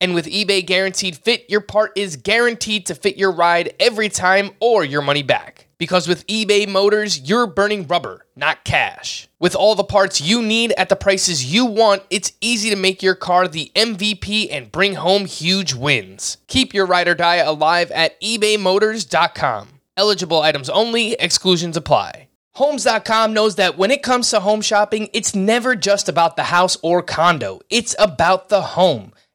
And with eBay Guaranteed Fit, your part is guaranteed to fit your ride every time or your money back. Because with eBay Motors, you're burning rubber, not cash. With all the parts you need at the prices you want, it's easy to make your car the MVP and bring home huge wins. Keep your ride or die alive at ebaymotors.com. Eligible items only, exclusions apply. Homes.com knows that when it comes to home shopping, it's never just about the house or condo, it's about the home.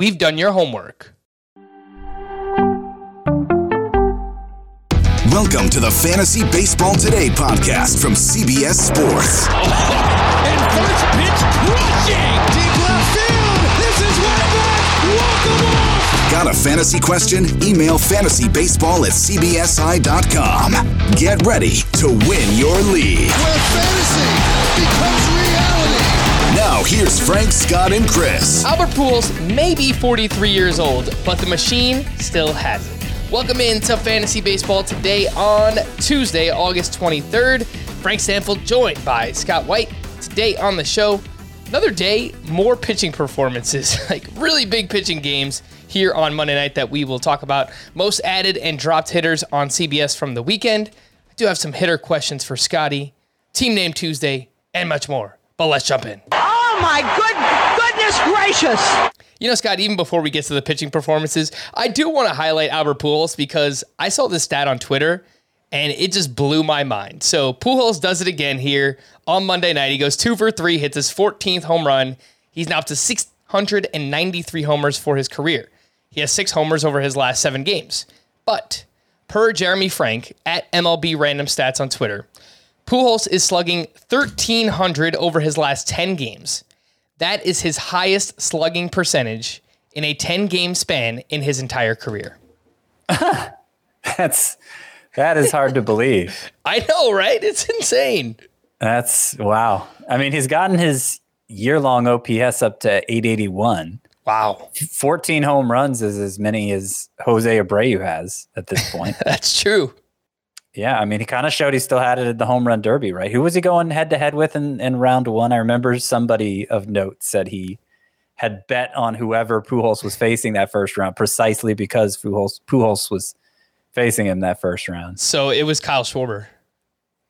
We've done your homework. Welcome to the Fantasy Baseball Today podcast from CBS Sports. And first pitch crushing. Deep left field. This is way back. Walk 'em off. Got a fantasy question? Email fantasybaseball at cbsi.com. Get ready to win your league. Where fantasy becomes reality. Now, here's Frank, Scott, and Chris. Albert Pujols may be 43 years old, but the machine still has it. Welcome into Fantasy Baseball today on Tuesday, August 23rd. Frank Stampfl joined by Scott White. Today on the show, another day, more pitching performances, like really big pitching games here on Monday night that we will talk about. Most added and dropped hitters on CBS from the weekend. I do have some hitter questions for Scotty, team name Tuesday, and much more. But let's jump in. My good goodness gracious! You know, Scott, even before we get to the pitching performances, I do want to highlight Albert Pujols because I saw this stat on Twitter and it just blew my mind. So Pujols does it again here on Monday night. He goes two for three, hits his 14th home run. He's now up to 693 homers for his career. He has six homers over his last seven games. But per Jeremy Frank at MLB Random Stats on Twitter, Pujols is slugging 1,300 over his last 10 games. That is his highest slugging percentage in a 10 game span in his entire career. That's that is hard to believe. I know, right? It's insane. That's wow. I mean, he's gotten his year-long OPS up to 881. Wow. 14 home runs is as many as Jose Abreu has at this point. That's true. Yeah, I mean, he kind of showed he still had it at the home run derby, right? Who was he going head to head with in, in round one? I remember somebody of note said he had bet on whoever Pujols was facing that first round precisely because Pujols, Pujols was facing him that first round. So it was Kyle Schwarber.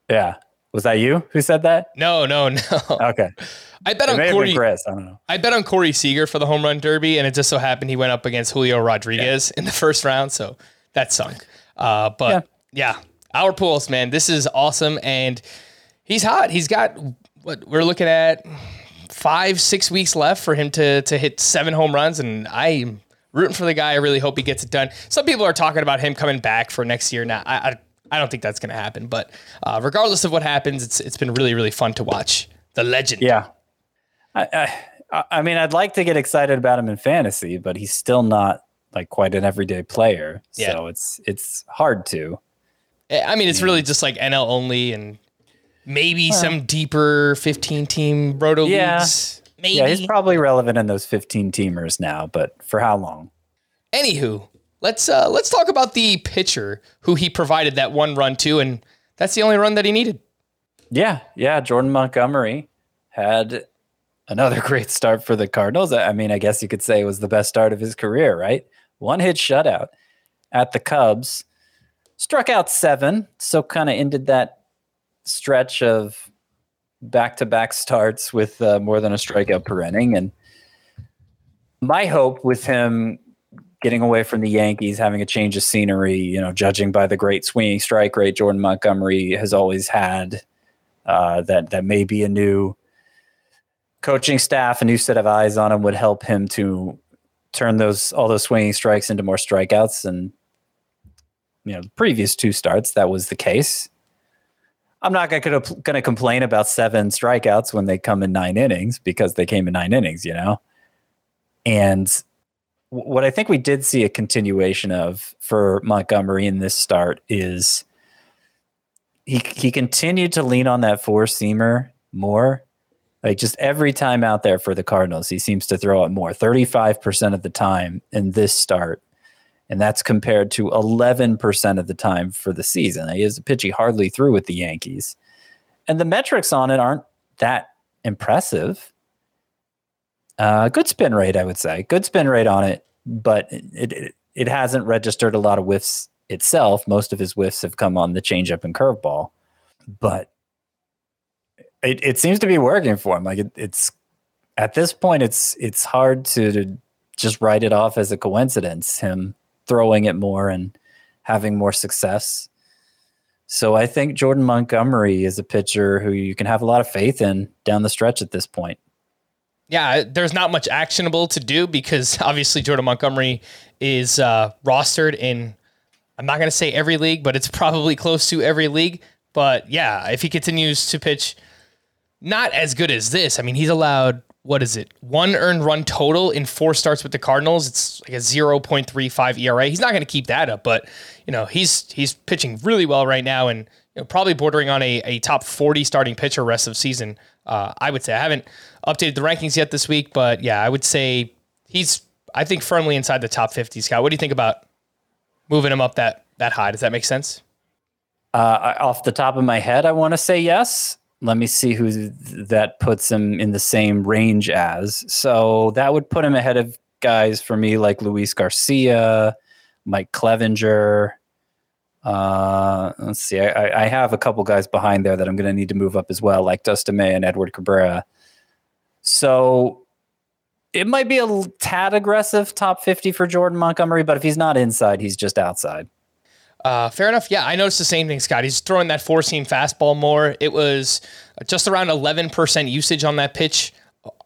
Yeah. Was that you who said that? No, no, no. Okay. I bet It on may have been Corey. Chris. I don't know. I bet on Corey Seager for the home run derby, and it just so happened he went up against Julio Rodriguez in the first round, so that sunk. Uh, but yeah. Our Pujols, man, this is awesome, and he's hot. He's got what we're looking at five, six weeks left for him to to hit seven home runs, and I'm rooting for the guy. I really hope he gets it done. Some people are talking about him coming back for next year. Now, I I, I don't think that's going to happen, but uh, regardless of what happens, it's it's been really really fun to watch the legend. Yeah. I, I, I mean, I'd like to get excited about him in fantasy, but he's still not like quite an everyday player. Yeah. So it's it's hard to. I mean, it's really just like NL only and maybe some deeper 15 team roto Yeah. leagues. Maybe. Yeah, he's probably relevant in those 15 teamers now, but for how long? Anywho, let's uh let's talk about the pitcher who he provided that one run to, and that's the only run that he needed. Yeah, yeah. Jordan Montgomery had another great start for the Cardinals. I mean, I guess you could say it was the best start of his career, right? One hit shutout at the Cubs, struck out seven, so kind of ended that stretch of back to back starts with uh, more than a strikeout per inning. And my hope with him getting away from the Yankees, having a change of scenery, you know, judging by the great swinging strike rate Jordan Montgomery has always had, uh, that that maybe a new coaching staff, a new set of eyes on him would help him to turn those all those swinging strikes into more strikeouts. And you know, the previous two starts that was the case. I'm not going to complain about seven strikeouts when they come in nine innings because they came in nine innings, you know. And what I think we did see a continuation of for Montgomery in this start is he he continued to lean on that four seamer more. Like just every time out there for the Cardinals, he seems to throw it more. 35% of the time in this start. And that's compared to 11% of the time for the season. He is a pitch he hardly through with the Yankees. And the metrics on it aren't that impressive. Uh, good spin rate, I would say. Good spin rate on it, but it, it it hasn't registered a lot of whiffs itself. Most of his whiffs have come on the changeup and curveball, but it, it seems to be working for him. Like it, it's at this point, it's it's hard to, to just write it off as a coincidence. Him throwing it more and having more success. So I think Jordan Montgomery is a pitcher who you can have a lot of faith in down the stretch at this point yeah, there's not much actionable to do because obviously Jordan Montgomery is uh, rostered in, I'm not going to say every league, but it's probably close to every league. But yeah, if he continues to pitch not as good as this, I mean, he's allowed, what is it, one earned run total in four starts with the Cardinals. It's like a 0.35 ERA. He's not going to keep that up, but, you know, he's he's pitching really well right now and you know, probably bordering on a, a top 40 starting pitcher rest of season. Uh, I would say I haven't updated the rankings yet this week, but yeah, I would say he's I think firmly inside the top 50. Scott, what do you think about moving him up that that high? Does that make sense? Uh, off the top of my head, I want to say yes. Let me see who that puts him in the same range as. So that would put him ahead of guys for me like Luis Garcia, Mike Clevinger. uh, let's see. I, I have a couple guys behind there that I'm going to need to move up as well, like Dustin May and Edward Cabrera. So it might be a tad aggressive top 50 for Jordan Montgomery, but if he's not inside, he's just outside. Uh, fair enough. Yeah, I noticed the same thing, Scott. He's throwing that four seam fastball more. It was just around 11% usage on that pitch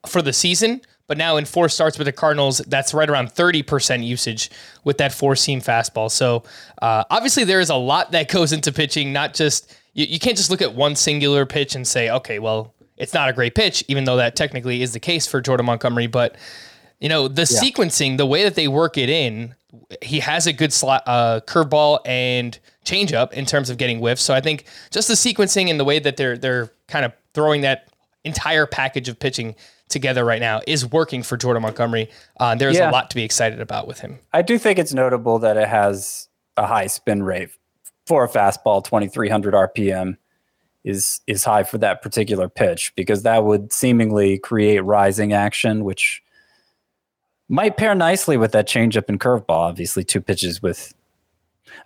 for the season. But now in four starts with the Cardinals, that's right around 30% usage with that four seam fastball. So uh, obviously, there is a lot that goes into pitching, not just, you, you can't just look at one singular pitch and say, okay, well, it's not a great pitch, even though that technically is the case for Jordan Montgomery. But, you know, the yeah. sequencing, the way that they work it in, he has a good slot, uh, curveball and changeup in terms of getting whiffs. So I think just the sequencing and the way that they're they're kind of throwing that entire package of pitching together right now is working for Jordan Montgomery. Uh, there's yeah. a lot to be excited about with him. I do think it's notable that it has a high spin rate for a fastball, 2300 RPM is is high for that particular pitch because that would seemingly create rising action, which might pair nicely with that changeup and curveball. Obviously, two pitches with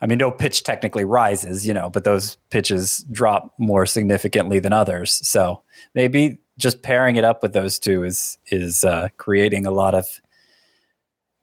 I mean, no pitch technically rises, you know, but those pitches drop more significantly than others. So maybe just pairing it up with those two is is uh, creating a lot of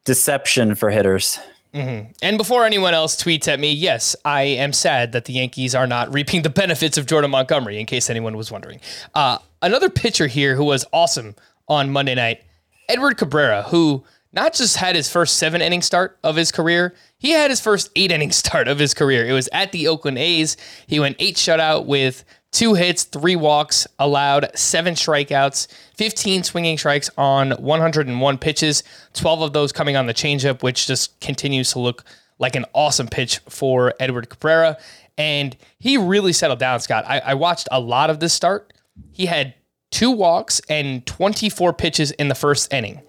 deception for hitters. Mm-hmm. And before anyone else tweets at me, yes, I am sad that the Yankees are not reaping the benefits of Jordan Montgomery. In case anyone was wondering, uh, another pitcher here who was awesome on Monday night, Edward Cabrera, who not just had his first seven inning start of his career, he had his first eight inning start of his career. It was at the Oakland A's. He went eight shutout with two hits, three walks, allowed seven strikeouts, 15 swinging strikes on 101 pitches, 12 of those coming on the changeup, which just continues to look like an awesome pitch for Edward Cabrera. And he really settled down, Scott. I, I watched a lot of this start. He had two walks and 24 pitches in the first inning.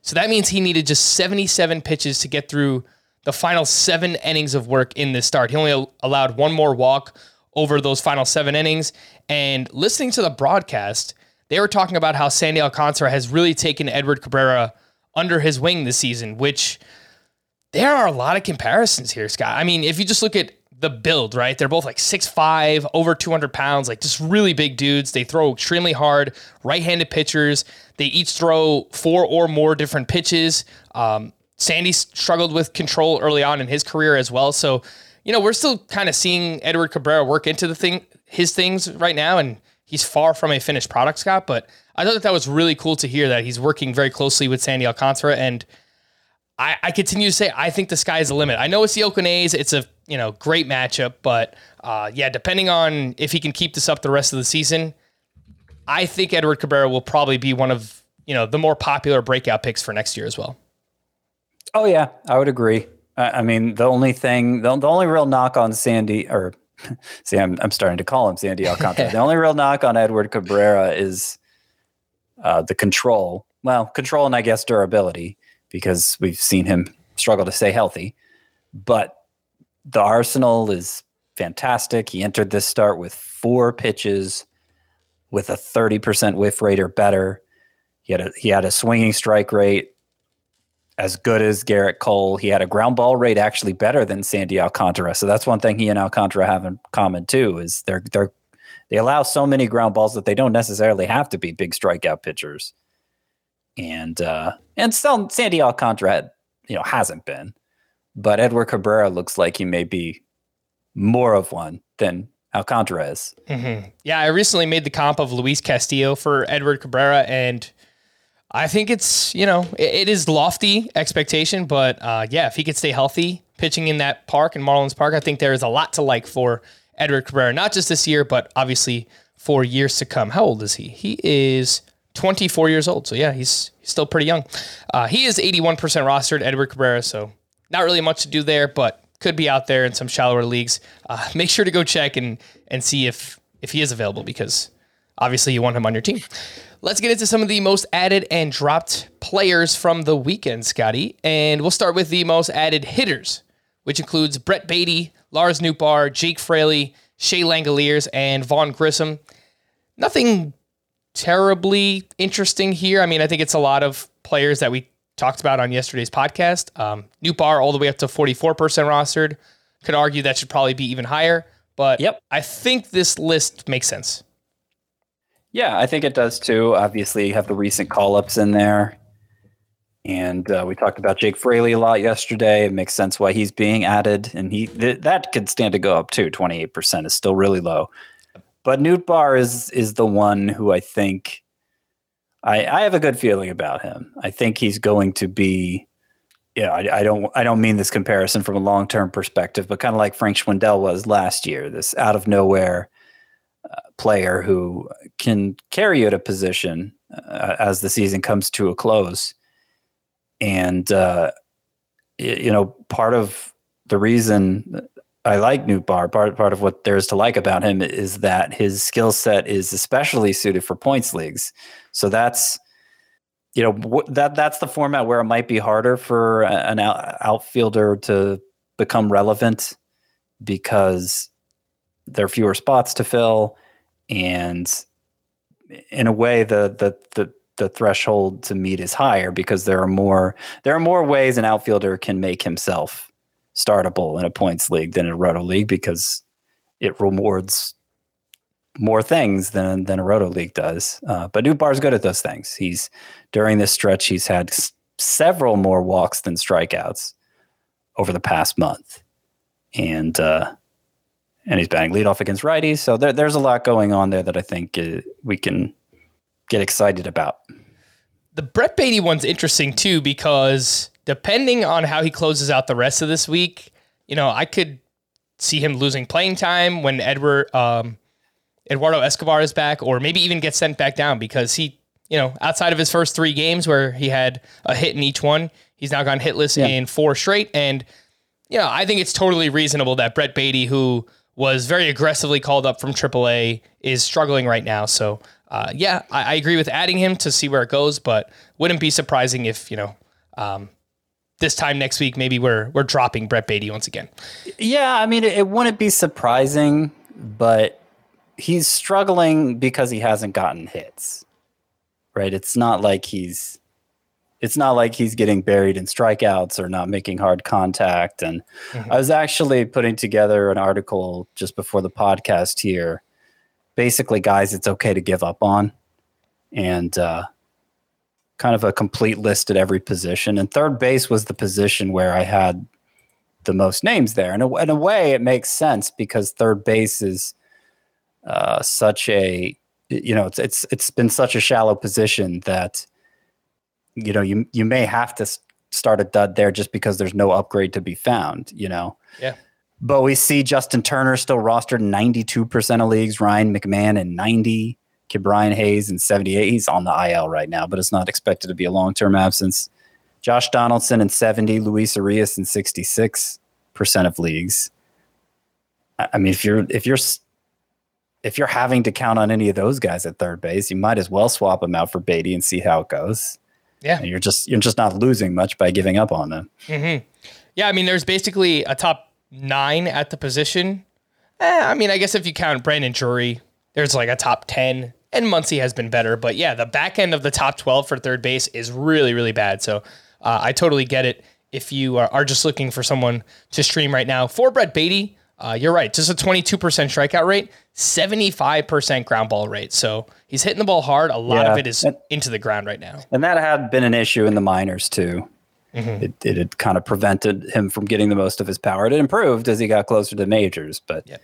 So that means he needed just 77 pitches to get through the final seven innings of work in this start. He only allowed one more walk over those final seven innings. And listening to the broadcast, they were talking about how Sandy Alcantara has really taken Edward Cabrera under his wing this season, which there are a lot of comparisons here, Scott. I mean, if you just look at the build, right? They're both like 6'5, over 200 pounds, like just really big dudes. They throw extremely hard, right handed pitchers. They each throw four or more different pitches. Um, Sandy struggled with control early on in his career as well. So, you know, we're still kind of seeing Edward Cabrera work into the thing, his things right now, and he's far from a finished product, Scott. But I thought that, that was really cool to hear that he's working very closely with Sandy Alcantara. And I, I continue to say I think the sky is the limit. I know it's the Oakland A's. It's a you know great matchup, but uh, yeah, depending on if he can keep this up the rest of the season, I think Edward Cabrera will probably be one of you know the more popular breakout picks for next year as well. Oh yeah, I would agree. I, mean, the only thing, the, the only real knock on Sandy, or see, I'm I'm starting to call him Sandy Alcantara. the only real knock on Edward Cabrera is uh, the control. Well, control and I guess durability because we've seen him struggle to stay healthy. But the arsenal is fantastic. He entered this start with four pitches with a 30% whiff rate or better. He had a he had a swinging strike rate as good as Gerrit Cole. He had a ground ball rate actually better than Sandy Alcantara. So that's one thing he and Alcantara have in common too is they're they're they allow so many ground balls that they don't necessarily have to be big strikeout pitchers. And uh and still Sandy Alcantara you know hasn't been. But Edward Cabrera looks like he may be more of one than Alcantara is. Mm-hmm. Yeah, I recently made the comp of Luis Castillo for Edward Cabrera, and I think it's you know it, it is lofty expectation, but uh, yeah, if he could stay healthy, pitching in that park in Marlins Park, I think there is a lot to like for Edward Cabrera, not just this year, but obviously for years to come. How old is he? He is 24 years old, so yeah, he's, he's still pretty young. Uh, he is 81% rostered, Edward Cabrera, so not really much to do there, but could be out there in some shallower leagues. Uh, make sure to go check and and see if if he is available because obviously you want him on your team. Let's get into some of the most added and dropped players from the weekend, Scotty. And we'll start with the most added hitters, which includes Brett Baty, Lars Nootbaar, Jake Fraley, Shea Langeliers, and Vaughn Grissom. Nothing terribly interesting here. I mean, I think it's a lot of players that we talked about on yesterday's podcast. Um, bar all the way up to 44% rostered. Could argue that should probably be even higher, but Yep. I think this list makes sense. Yeah, I think it does too. Obviously, you have the recent call ups in there. And uh, we talked about Jake Fraley a lot yesterday. It makes sense why he's being added, and he th- that could stand to go up too. Twenty eight percent is still really low, but Nootbaar is is the one who I think I, I have a good feeling about him. I think he's going to be. Yeah, I, I don't. I don't mean this comparison from a long term perspective, but kind of like Frank Schwindel was last year. This out of nowhere uh, player who can carry you to position uh, as the season comes to a close. And uh, you know, part of the reason I like Nootbaar, part part of what there is to like about him is that his skill set is especially suited for points leagues. So that's you know that that's the format where it might be harder for an out, outfielder to become relevant because there are fewer spots to fill and in a way the the the the threshold to meet is higher because there are more there are more ways an outfielder can make himself startable in a points league than in a roto league because it rewards more things than than a roto league does. Uh, but Nootbaar's good at those things. He's during this stretch he's had s- several more walks than strikeouts over the past month, and uh, and he's batting leadoff against righties. So there, there's a lot going on there that I think uh, we can get excited about. The Brett Baty one's interesting too because depending on how he closes out the rest of this week, you know, I could see him losing playing time when Edward um, Eduardo Escobar is back, or maybe even get sent back down because he, you know, outside of his first three games where he had a hit in each one, he's now gone hitless Yeah. in four straight. And, you know, I think it's totally reasonable that Brett Baty, who was very aggressively called up from AAA, is struggling right now. So, uh, yeah, I, I agree with adding him to see where it goes, but wouldn't be surprising if, you know, um, this time next week, maybe we're we're dropping Brett Baty once again. Yeah, I mean, it, it wouldn't be surprising. but he's struggling because he hasn't gotten hits. Right? It's not like he's it's not like he's getting buried in strikeouts or not making hard contact. And I was actually putting together an article just before the podcast here. Basically, guys, it's okay to give up on, and uh, kind of a complete list at every position. And third base was the position where I had the most names there. And in a way, it makes sense because third base is uh, such a you know it's it's it's been such a shallow position that you know you you may have to start a dud there just because there's no upgrade to be found. You know. Yeah. But we see Justin Turner still rostered in 92% of leagues, Ryan McMahon in 90, Ke'Bryan Hayes in 78. He's on the IL right now, but it's not expected to be a long term absence. Josh Donaldson in 70, Luis Arraez in 66% of leagues. I mean, if you're if you're if you're having to count on any of those guys at third base, you might as well swap them out for Baty and see how it goes. Yeah. And you're just you're just not losing much by giving up on them. Yeah, I mean, there's basically a top nine at the position. Eh, I mean, I guess if you count Brandon Drury, there's like a top 10, and Muncy has been better. But yeah, the back end of the top 12 for third base is really, really bad. So uh, I totally get it if you are, are just looking for someone to stream right now. For Brett Baty, uh, you're right, just a 22% strikeout rate, 75% ground ball rate. So he's hitting the ball hard. A lot Yeah. of it is And- into the ground right now. And that had been an issue in the minors too. Mm-hmm. It, it had kind of prevented him from getting the most of his power. It improved as he got closer to majors, but Yeah.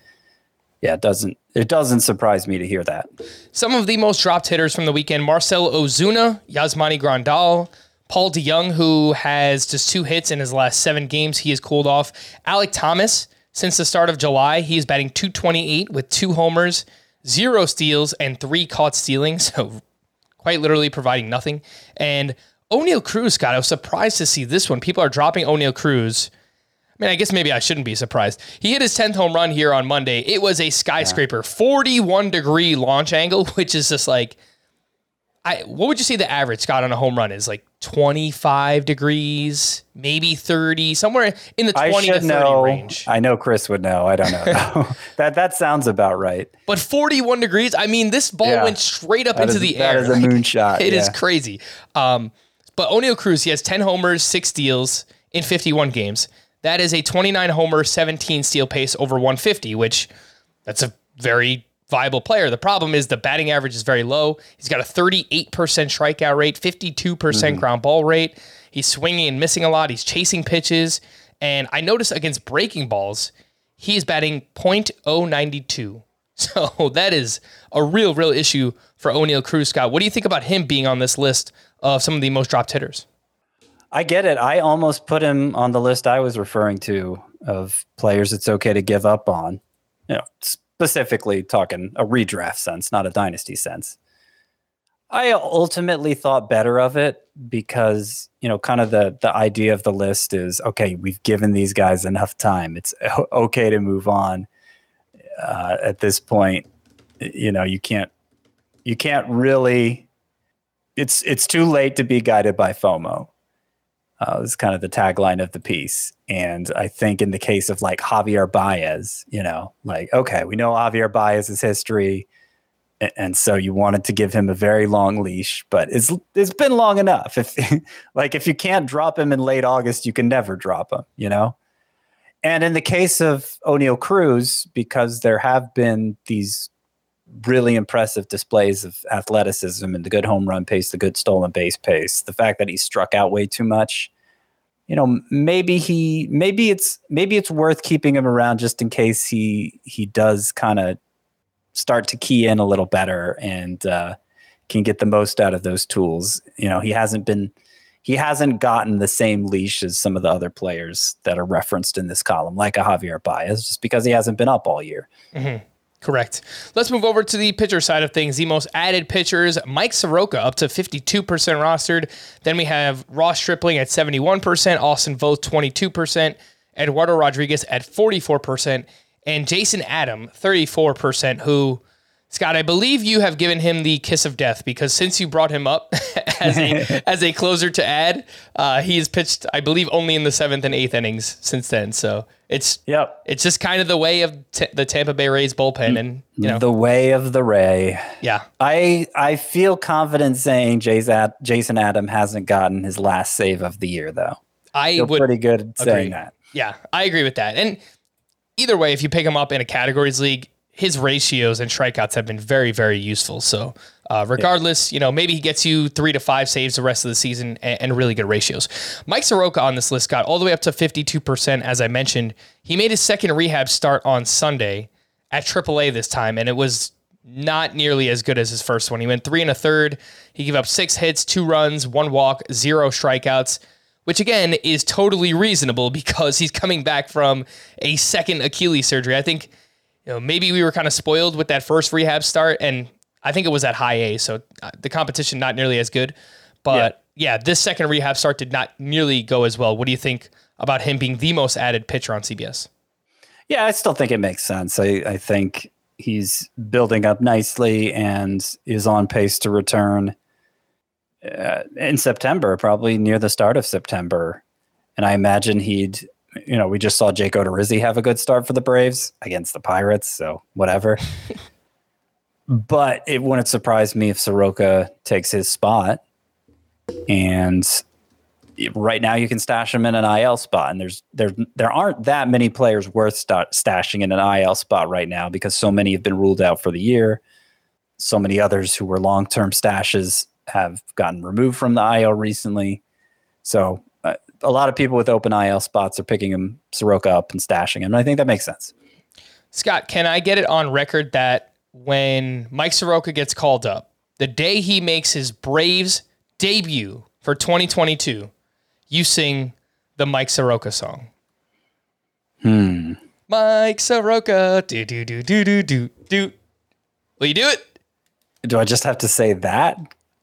yeah, it doesn't it doesn't surprise me to hear that. Some of the most dropped hitters from the weekend Marcel Ozuna, Yasmani Grandal, Paul DeJong, who has just two hits in his last seven games. He has cooled off. Alek Thomas, since the start of July, he is batting 228 with two homers, zero steals, and three caught stealing. So quite literally providing nothing. And Oneil Cruz, Scott, I was surprised to see this one. People are dropping Oneil Cruz. I mean, I guess maybe I shouldn't be surprised. He hit his 10th home run here on Monday. It was a skyscraper, 41 degree launch angle, which is just like, I what would you say the average Scott on a home run is? Like 25 degrees, maybe 30, somewhere in the 20 I to 30 know. range. I know Chris would know. I don't know. that that sounds about right. But 41 degrees, I mean, this ball Yeah. went straight up That into is- the that air. is a Like, moonshot, It is yeah. crazy. Um, but Oneil Cruz, he has 10 homers, six steals in 51 games. That is a 29 homer, 17 steal pace over 150, which that's a very viable player. The problem is the batting average is very low. He's got a 38% strikeout rate, 52% mm-hmm. ground ball rate. He's swinging and missing a lot. He's chasing pitches. And I noticed against breaking balls, he is batting .092. So that is a real, real issue for O'Neill Cruz, Scott. What do you think about him being on this list of some of the most dropped hitters? I get it. I almost put him on the list I was referring to of players it's okay to give up on. You know, specifically talking a redraft sense, not a dynasty sense. I ultimately thought better of it because, you know, kind of the the idea of the list is okay, we've given these guys enough time. It's okay to move on. Uh, at this point, you know, you can't you can't really it's it's too late to be guided by FOMO. Uh, is kind of the tagline of the piece. And I think in the case of like Javier Baez, you know, like, okay, we know Javier Baez's history. a- And so you wanted to give him a very long leash, but it's it's been long enough. If like if you can't drop him in late August, you can never drop him, you know? And in the case of Oneil Cruz, because there have been these really impressive displays of athleticism and the good home run pace, the good stolen base pace, the fact that he struck out way too much. You know, maybe he maybe it's maybe it's worth keeping him around just in case he he does kind of start to key in a little better and uh, can get the most out of those tools. You know, he hasn't been he hasn't gotten the same leash as some of the other players that are referenced in this column, like a Javier Baez, just because he hasn't been up all year. Correct. Let's move over to the pitcher side of things. The most added pitchers, Mike Soroka up to 52% rostered. Then we have Ross Stripling at 71%, Austin Voth 22%, Eduardo Rodriguez at 44%, and Jason Adam 34%, who Scott, I believe you have given him the kiss of death because since you brought him up as a as a closer to add, uh, he has pitched, I believe, only in the seventh and eighth innings since then. So it's Yep. it's just kind of the way of t- the Tampa Bay Rays bullpen, and you know, The way of the Ray. yeah, I I feel confident saying Jason Jason Adam hasn't gotten his last save of the year though. I Feel would pretty good agree. saying that. Yeah, I agree with that. And either way, if you pick him up in a categories league, his ratios and strikeouts have been very, very useful. So, uh, regardless, you know, maybe he gets you three to five saves the rest of the season and, and really good ratios. Mike Soroka on this list got all the way up to 52%. As I mentioned, he made his second rehab start on Sunday at AAA this time, and it was not nearly as good as his first one. He went three and a third. He gave up six hits, two runs, one walk, zero strikeouts which again is totally reasonable because he's coming back from a second Achilles surgery. I think you know maybe we were kind of spoiled with that first rehab start, and I think it was at high A, so uh, the competition not nearly as good. But yeah. this second rehab start did not nearly go as well. What do you think about him being the most added pitcher on CBS? Yeah, I still think it makes sense. I, I think he's building up nicely and is on pace to return uh, in September, probably near the start of September. And I imagine he'd, you know, we just saw Jake Odorizzi have a good start for the Braves against the Pirates, so whatever. but it wouldn't surprise me if Soroka takes his spot. And right now you can stash him in an IL spot, and there's there there aren't that many players worth sta- stashing in an IL spot right now because so many have been ruled out for the year. So many others who were long term stashes have gotten removed from the IL recently. So uh, a lot of people with open IL spots are picking him Soroka up and stashing him. And I think that makes sense. Scott, can I get it on record that when Mike Soroka gets called up, the day he makes his Braves debut for 2022, you sing the Mike Soroka song? Hmm. Mike Soroka, do do do do do do do. Will you do it? Do I just have to say that?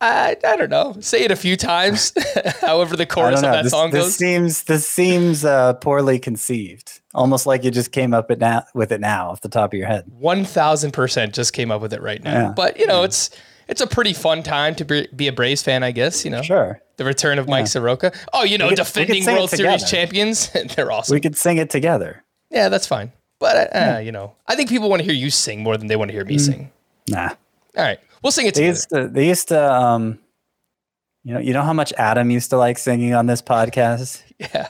I I don't know. Say it a few times. However, the chorus of that This, song this goes. seems this seems uh, poorly conceived. Almost like you just came up it now, with it now off the top of your head. One thousand percent just came up with it right now. Yeah. But you know, it's it's a pretty fun time to be, be a Braves fan, I guess. You know, Sure. the return of Mike Soroka. Oh, you know, could- defending World Series champions. They're awesome. We could sing it together. yeah, that's fine. But uh, you know, I think people want to hear you sing more than they want to hear me sing. Nah. All right, we'll sing it They together. used to they used to um you know, you know how much Adam used to like singing on this podcast? Yeah.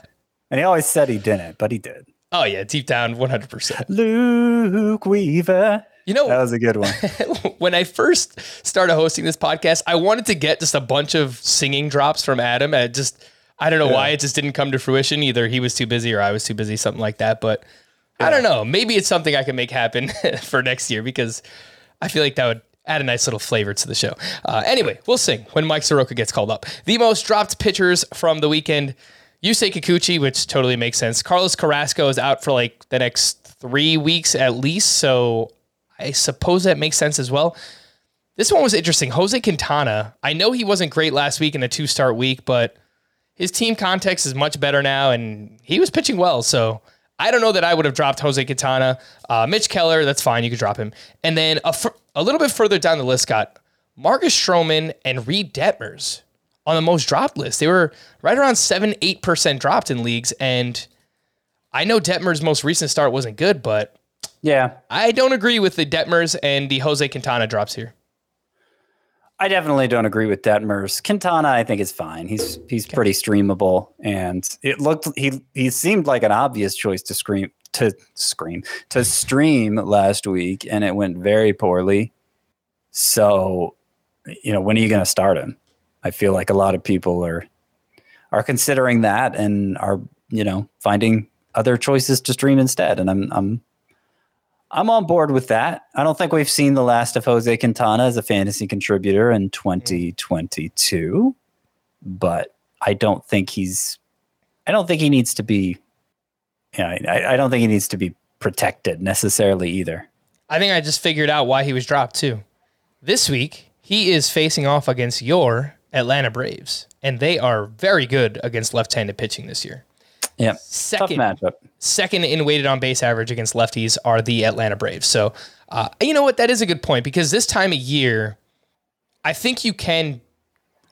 And he always said he didn't, but he did. Oh yeah, deep down, one hundred percent. Luke Weaver. You know, That was a good one. when I first started hosting this podcast, I wanted to get just a bunch of singing drops from Adam. And just, I don't know why it just didn't come to fruition. Either he was too busy or I was too busy, something like that. But I don't know. Maybe it's something I can make happen for next year because I feel like that would add a nice little flavor to the show. Uh, anyway, we'll sing when Mike Soroka gets called up. The most dropped pitchers from the weekend. Yusei Kikuchi, which totally makes sense. Carlos Carrasco is out for like the next three weeks at least. So I suppose that makes sense as well. This one was interesting. Jose Quintana, I know he wasn't great last week in a two start week, but his team context is much better now, and he was pitching well. So I don't know that I would have dropped Jose Quintana. Uh, Mitch Keller, that's fine. You could drop him. And then a, fur- a little bit further down the list, got Marcus Stroman and Reid Detmers on the most dropped list. They were right around 7 8% dropped in leagues. And I know Detmer's most recent start wasn't good, but yeah. I don't agree with the Detmers and the Jose Quintana drops here. I definitely don't agree with Detmers. Quintana, I think is fine. He's he's pretty streamable, and it looked he he seemed like an obvious choice to scream to scream to stream last week, and it went very poorly. So, you know, when are you going to start him? I feel like a lot of people are are considering that and are you know finding other choices to stream instead, and I'm I'm I'm on board with that. I don't think we've seen the last of Jose Quintana as a fantasy contributor in 2022, but I don't think he's. I don't think he needs to be. Yeah, I, I don't think he needs to be protected necessarily either. I think I just figured out why he was dropped too. This week, he is facing off against your Atlanta Braves, and they are very good against left-handed pitching this year. Yeah, Second, tough matchup. second in weighted on base average against lefties are the Atlanta Braves. So Uh, you know what? That is a good point because this time of year, I think you can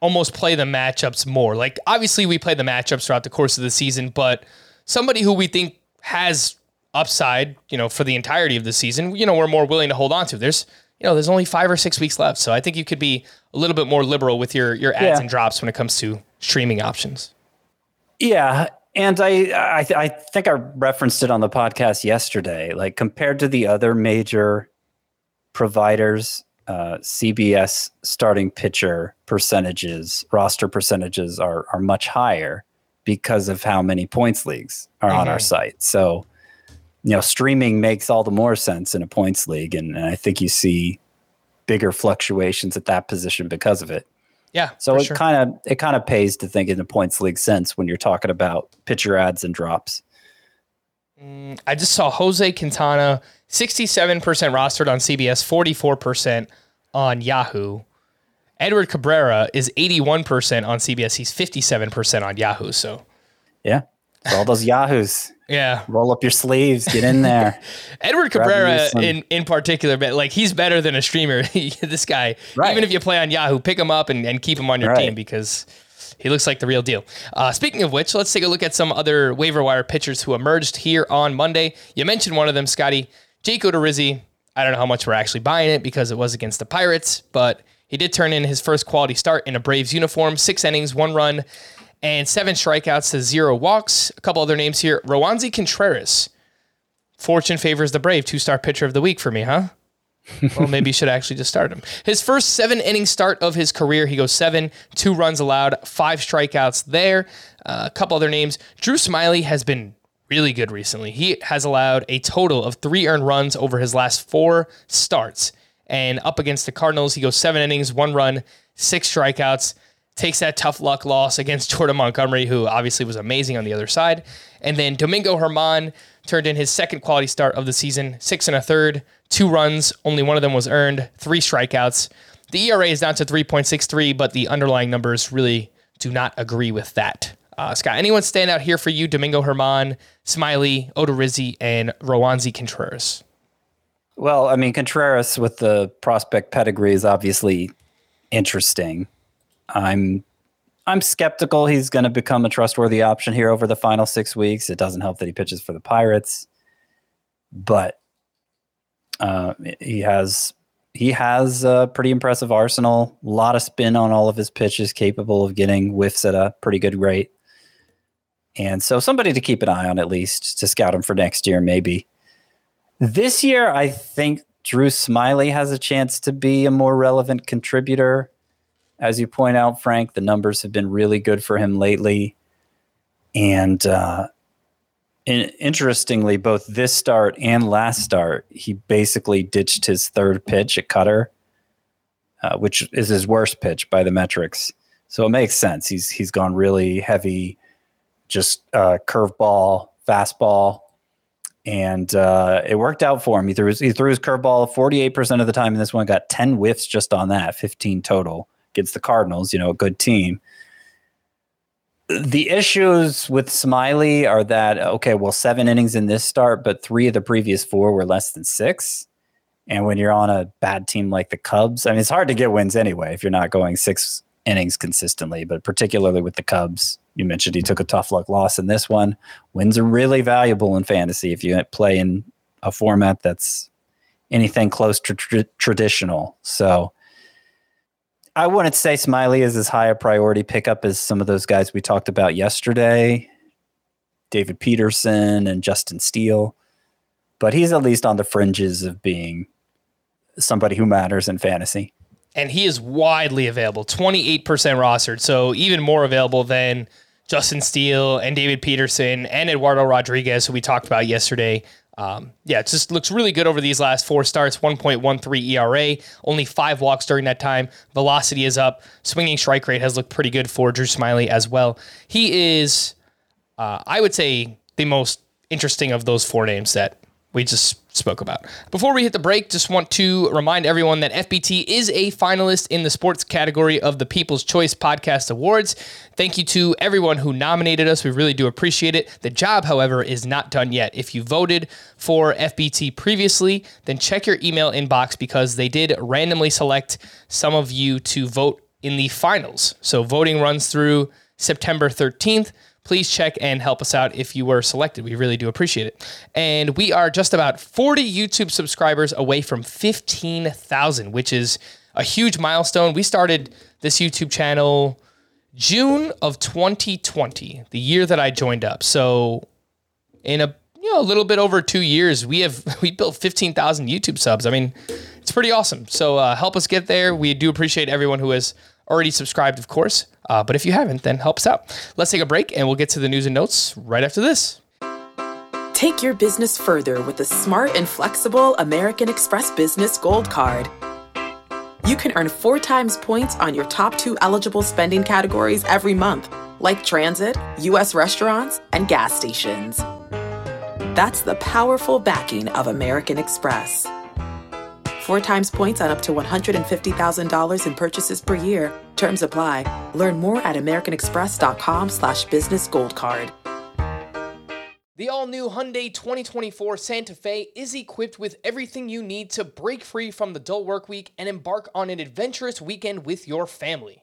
almost play the matchups more. Like, obviously, we play the matchups throughout the course of the season, but somebody who we think has upside, you know, for the entirety of the season, you know, we're more willing to hold on to. There's, you know, there's only five or six weeks left. So I think you could be a little bit more liberal with your, your ads Yeah. and drops when it comes to streaming options. Yeah, and I, I I think I referenced it on the podcast yesterday. Like compared to the other major providers, uh, CBS starting pitcher percentages, roster percentages are are much higher because of how many points leagues are on our site. So, you know, streaming makes all the more sense in a points league, and, and I think you see bigger fluctuations at that position because of it. Yeah. So it kind of it kind of pays to think in a points league sense when you're talking about pitcher ads and drops. Mm, I just saw Jose Quintana, 67% rostered on CBS, 44% on Yahoo. Edward Cabrera is 81% on CBS. He's 57% on Yahoo. So, Yeah. All those yahoos, yeah. roll up your sleeves, get in there. Edward Cabrera in, in particular, but like he's better than a streamer. this guy, Right. even if you play on Yahoo, pick him up and, and keep him on your Right. team because he looks like the real deal. Uh, speaking of which, let's take a look at some other waiver wire pitchers who emerged here on Monday. You mentioned one of them, Scotty, Jake Odorizzi. I don't know how much we're actually buying it because it was against the Pirates, but he did turn in his first quality start in a Braves uniform, six innings, one run, and seven strikeouts to zero walks. A couple other names here. Roansy Contreras. Fortune favors the Brave, two star pitcher of the week for me, huh? well, maybe you should actually just start him. His first seven inning start of his career, he goes seven, two runs allowed, five strikeouts there. Uh, a couple other names. Drew Smyly has been really good recently. He has allowed a total of three earned runs over his last four starts. And up against the Cardinals, he goes seven innings, one run, six strikeouts takes that tough luck loss against Jordan Montgomery, who obviously was amazing on the other side. And then Domingo German turned in his second quality start of the season, six and a third, two runs, only one of them was earned, three strikeouts. The ERA is down to 3.63, but the underlying numbers really do not agree with that. Uh, Scott, anyone stand out here for you? Domingo German, Smyly, Odorizzi, and Roansy Contreras. Well, I mean, Contreras with the prospect pedigree is obviously interesting. I'm I'm skeptical he's going to become a trustworthy option here over the final six weeks. It doesn't help that he pitches for the Pirates, but uh, he has he has a pretty impressive arsenal. A lot of spin on all of his pitches, capable of getting whiffs at a pretty good rate. And so, somebody to keep an eye on at least to scout him for next year, maybe. This year, I think Drew Smyly has a chance to be a more relevant contributor. As you point out, Frank, the numbers have been really good for him lately. And uh, in, interestingly, both this start and last start, he basically ditched his third pitch at cutter, uh, which is his worst pitch by the metrics. So it makes sense. He's he's gone really heavy, just uh, curveball, fastball, and uh, it worked out for him. He threw his, he threw his curveball 48% of the time in this one, got 10 whiffs just on that, 15 total against the Cardinals, you know, a good team. The issues with Smyly are that, okay, well, seven innings in this start, but three of the previous four were less than six. And when you're on a bad team like the Cubs, I mean, it's hard to get wins anyway if you're not going six innings consistently, but particularly with the Cubs, you mentioned he took a tough luck loss in this one. Wins are really valuable in fantasy if you play in a format that's anything close to tr- traditional. So I wouldn't say Smyly is as high a priority pickup as some of those guys we talked about yesterday, David Peterson and Justin Steele, but he's at least on the fringes of being somebody who matters in fantasy. and he is widely available, 28% rostered. So even more available than Justin Steele and David Peterson and Eduardo Rodriguez, who we talked about yesterday. Um, yeah, it just looks really good over these last four starts 1.13 ERA, only five walks during that time. Velocity is up. Swinging strike rate has looked pretty good for Drew Smyly as well. He is, uh, I would say, the most interesting of those four names that we just spoke about. Before we hit the break, just want to remind everyone that FBT is a finalist in the sports category of the People's Choice Podcast Awards. Thank you to everyone who nominated us. We really do appreciate it. The job, however, is not done yet. If you voted for FBT previously, then check your email inbox because they did randomly select some of you to vote in the finals. So voting runs through September 13th please check and help us out if you were selected. We really do appreciate it. And we are just about 40 YouTube subscribers away from 15,000, which is a huge milestone. We started this YouTube channel June of 2020, the year that I joined up. So in a you know a little bit over 2 years, we have we built 15,000 YouTube subs. I mean, it's pretty awesome. So uh, help us get there. We do appreciate everyone who has already subscribed, of course. Uh, but if you haven't, then help us out. Let's take a break and we'll get to the news and notes right after this. Take your business further with the smart and flexible American Express Business Gold Card. You can earn four times points on your top two eligible spending categories every month, like transit, U.S. restaurants, and gas stations. That's the powerful backing of American Express. Four times points on up to $150,000 in purchases per year. Terms apply. Learn more at americanexpress.com slash business gold card. The all-new Hyundai 2024 Santa Fe is equipped with everything you need to break free from the dull work week and embark on an adventurous weekend with your family.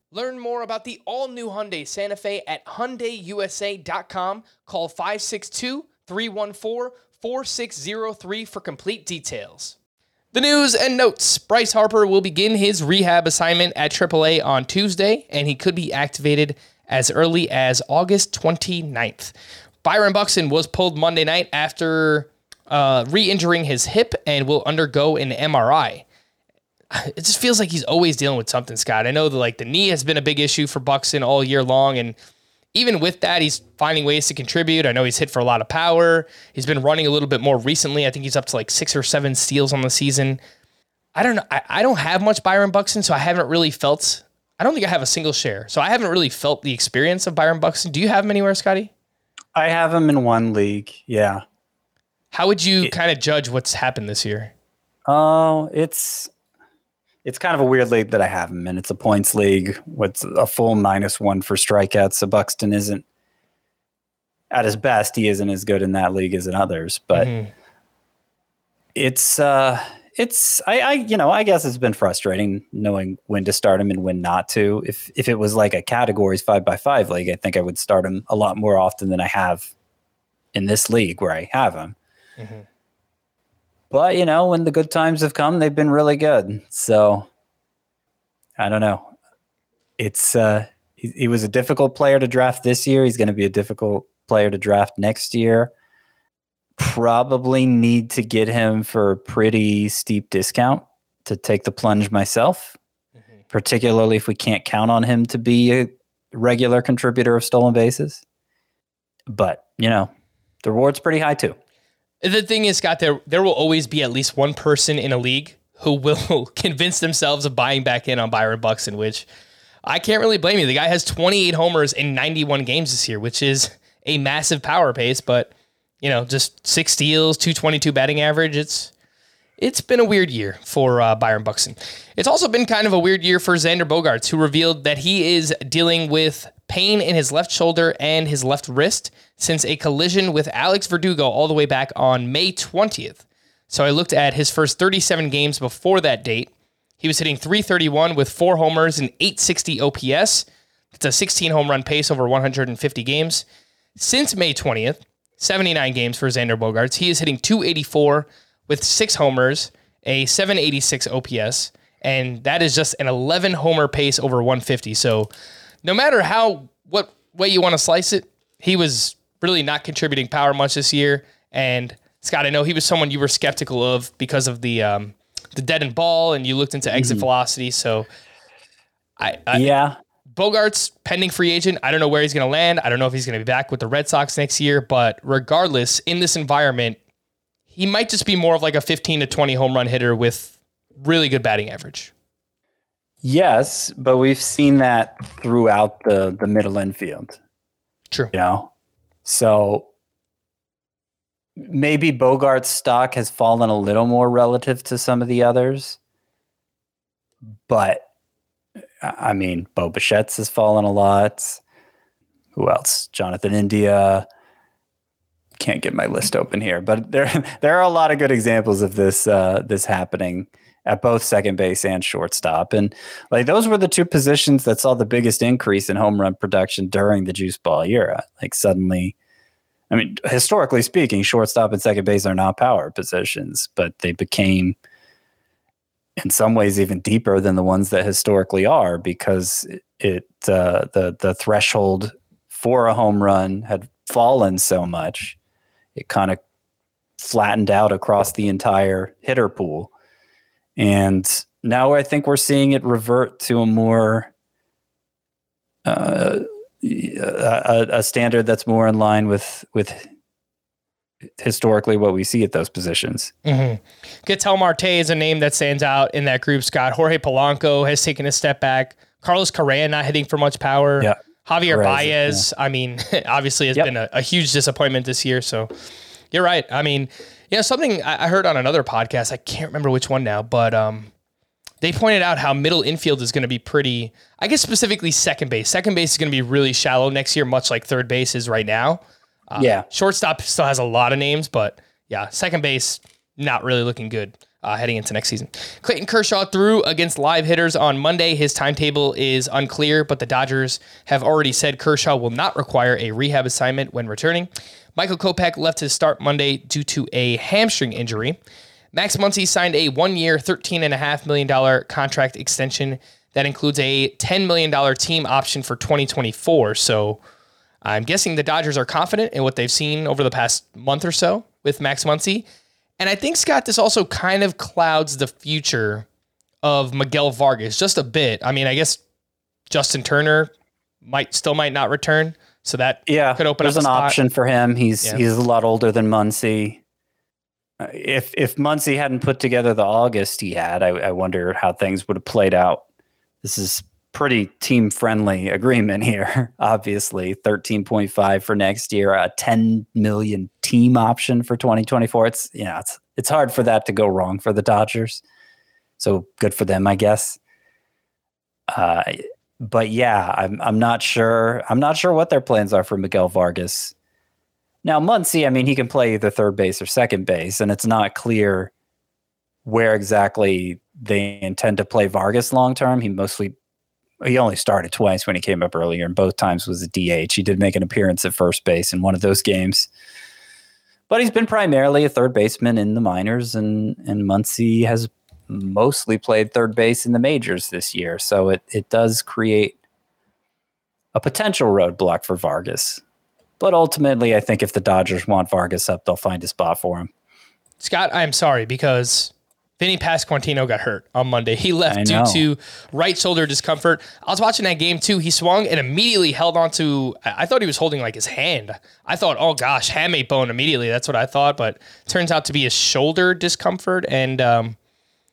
Learn more about the all-new Hyundai Santa Fe at hyundaiusa.com. Call 562-314-4603 for complete details. The news and notes. Bryce Harper will begin his rehab assignment at AAA on Tuesday, and he could be activated as early as August 29th. Byron Buxton was pulled Monday night after uh, re injuring his hip and will undergo an MRI it just feels like he's always dealing with something, Scott. I know that like the knee has been a big issue for Buxton all year long, and even with that, he's finding ways to contribute. I know he's hit for a lot of power. He's been running a little bit more recently. I think he's up to like six or seven steals on the season. I don't know. I, I don't have much Byron Buxton, so I haven't really felt. I don't think I have a single share, so I haven't really felt the experience of Byron Buxton. Do you have him anywhere, Scotty? I have him in one league. Yeah. How would you kind of judge what's happened this year? Oh, it's it's kind of a weird league that I have him in. It's a points league with a full minus one for strikeouts. So Buxton isn't at his best. He isn't as good in that league as in others, but mm-hmm. it's uh it's I, I you know I guess it's been frustrating knowing when to start him and when not to. If if it was like a categories five by five league, I think I would start him a lot more often than I have in this league where I have him. Mm-hmm. But you know, when the good times have come, they've been really good. So I don't know. It's uh, he, he was a difficult player to draft this year. He's going to be a difficult player to draft next year. Probably need to get him for a pretty steep discount to take the plunge myself, mm-hmm. particularly if we can't count on him to be a regular contributor of stolen bases. But, you know, the reward's pretty high too. The thing is, Scott, there there will always be at least one person in a league who will convince themselves of buying back in on Byron Buxton, which I can't really blame you. The guy has 28 homers in 91 games this year, which is a massive power pace, but you know, just six steals, 222 batting average. It's it's been a weird year for uh, Byron Buxton. It's also been kind of a weird year for Xander Bogaerts, who revealed that he is dealing with pain in his left shoulder and his left wrist since a collision with Alex Verdugo all the way back on May 20th. So I looked at his first 37 games before that date. He was hitting 331 with four homers and 860 OPS. It's a 16 home run pace over 150 games. Since May 20th, 79 games for Xander Bogaerts. He is hitting 284 with six homers, a 786 OPS, and that is just an 11 homer pace over 150. So no matter how what way you want to slice it, he was really not contributing power much this year. And Scott, I know he was someone you were skeptical of because of the um, the dead end ball and you looked into exit velocity. So I, I yeah. Bogaerts pending free agent. I don't know where he's going to land. I don't know if he's going to be back with the Red Sox next year, but regardless, in this environment, he might just be more of like a 15 to 20 home run hitter with really good batting average. Yes, but we've seen that throughout the the middle infield. True. You know, so maybe Bogaerts' stock has fallen a little more relative to some of the others, but I mean, Bo Bichette's has fallen a lot. Who else? Jonathan India. Can't get my list open here, but there there are a lot of good examples of this uh, this happening at both second base and shortstop, and like those were the two positions that saw the biggest increase in home run production during the juice ball era. Like suddenly, I mean, historically speaking, shortstop and second base are not power positions, but they became in some ways even deeper than the ones that historically are because it uh, the the threshold for a home run had fallen so much it kind of flattened out across the entire hitter pool and now i think we're seeing it revert to a more uh, a, a standard that's more in line with with historically what we see at those positions Mm-hmm. Ketel Marte is a name that stands out in that group, Scott. Jorge Polanco has taken a step back. Carlos Correa not hitting for much power. Yeah. Javier Correa's- Baez, I mean, obviously has Yep. been a, a huge disappointment this year. So you're right. I mean, you know, something I, heard on another podcast, I can't remember which one now, but um, they pointed out how middle infield is going to be pretty, I guess specifically second base. Second base is going to be really shallow next year, much like third base is right now. yeah Shortstop still has a lot of names, but yeah, second base not really looking good uh, heading into next season. Clayton Kershaw threw against live hitters on Monday. His timetable is unclear, but the Dodgers have already said Kershaw will not require a rehab assignment when returning. Michael Kopech left his start Monday due to a hamstring injury. Max Muncy signed a one-year, $13.5 million contract extension that includes a $10 million team option for 2024. So I'm guessing the Dodgers are confident in what they've seen over the past month or so with Max Muncy. And I think, Scott, this also kind of clouds the future of Miguel Vargas just a bit. I mean, I guess Justin Turner might still might not return. So that yeah, could open there's up an spot. option for him. He's Yeah. he's a lot older than Muncy. Uh, If if Muncy hadn't put together the August he had, I, I wonder how things would have played out. This is pretty team friendly agreement here. Obviously, thirteen point five for next year, a ten million team option for twenty twenty four. It's you know it's it's hard for that to go wrong for the Dodgers. So good for them, I guess. Uh, but yeah, I'm I'm not sure. I'm not sure what their plans are for Miguel Vargas. Now, Muncy, I mean, he can play either third base or second base, and it's not clear where exactly they intend to play Vargas long term. He mostly he only started twice when he came up earlier, and both times was a DH. He did make an appearance at first base in one of those games. But he's been primarily a third baseman in the minors, and and Muncy has mostly played third base in the majors this year. So it it does create a potential roadblock for Vargas. But ultimately, I think if the Dodgers want Vargas up, they'll find a spot for him. Scott, I'm sorry because Vinny Pasquantino got hurt on Monday. He left due to right shoulder discomfort. I was watching that game too. He swung and immediately held onto. I I thought he was holding like his hand. I thought, oh gosh, hamate bone immediately. That's what I thought, but turns out to be his shoulder discomfort. And um,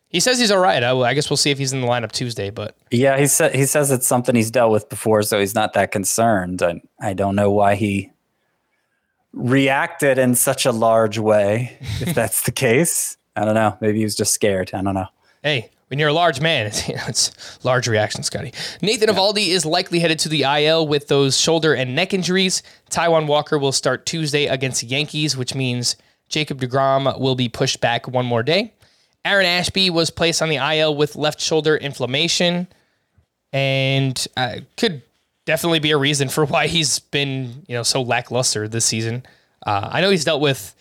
he says he's all right. I, I guess we'll see if he's in the lineup Tuesday. But Yeah, he said he says it's something he's dealt with before, so he's not that concerned. And I don't know why he reacted in such a large way. If that's the case, I don't know. Maybe he was just scared. I don't know. hey, when you're a large man, it's, you know, it's large reaction, Scotty. Nathan Eovaldi is likely headed to the IL with those shoulder and neck injuries. Taijuan Walker will start Tuesday against the Yankees, which means Jacob deGrom will be pushed back one more day. Aaron Ashby was placed on the IL with left shoulder inflammation, and uh, could definitely be a reason for why he's been you know so lackluster this season. Uh, I know he's dealt with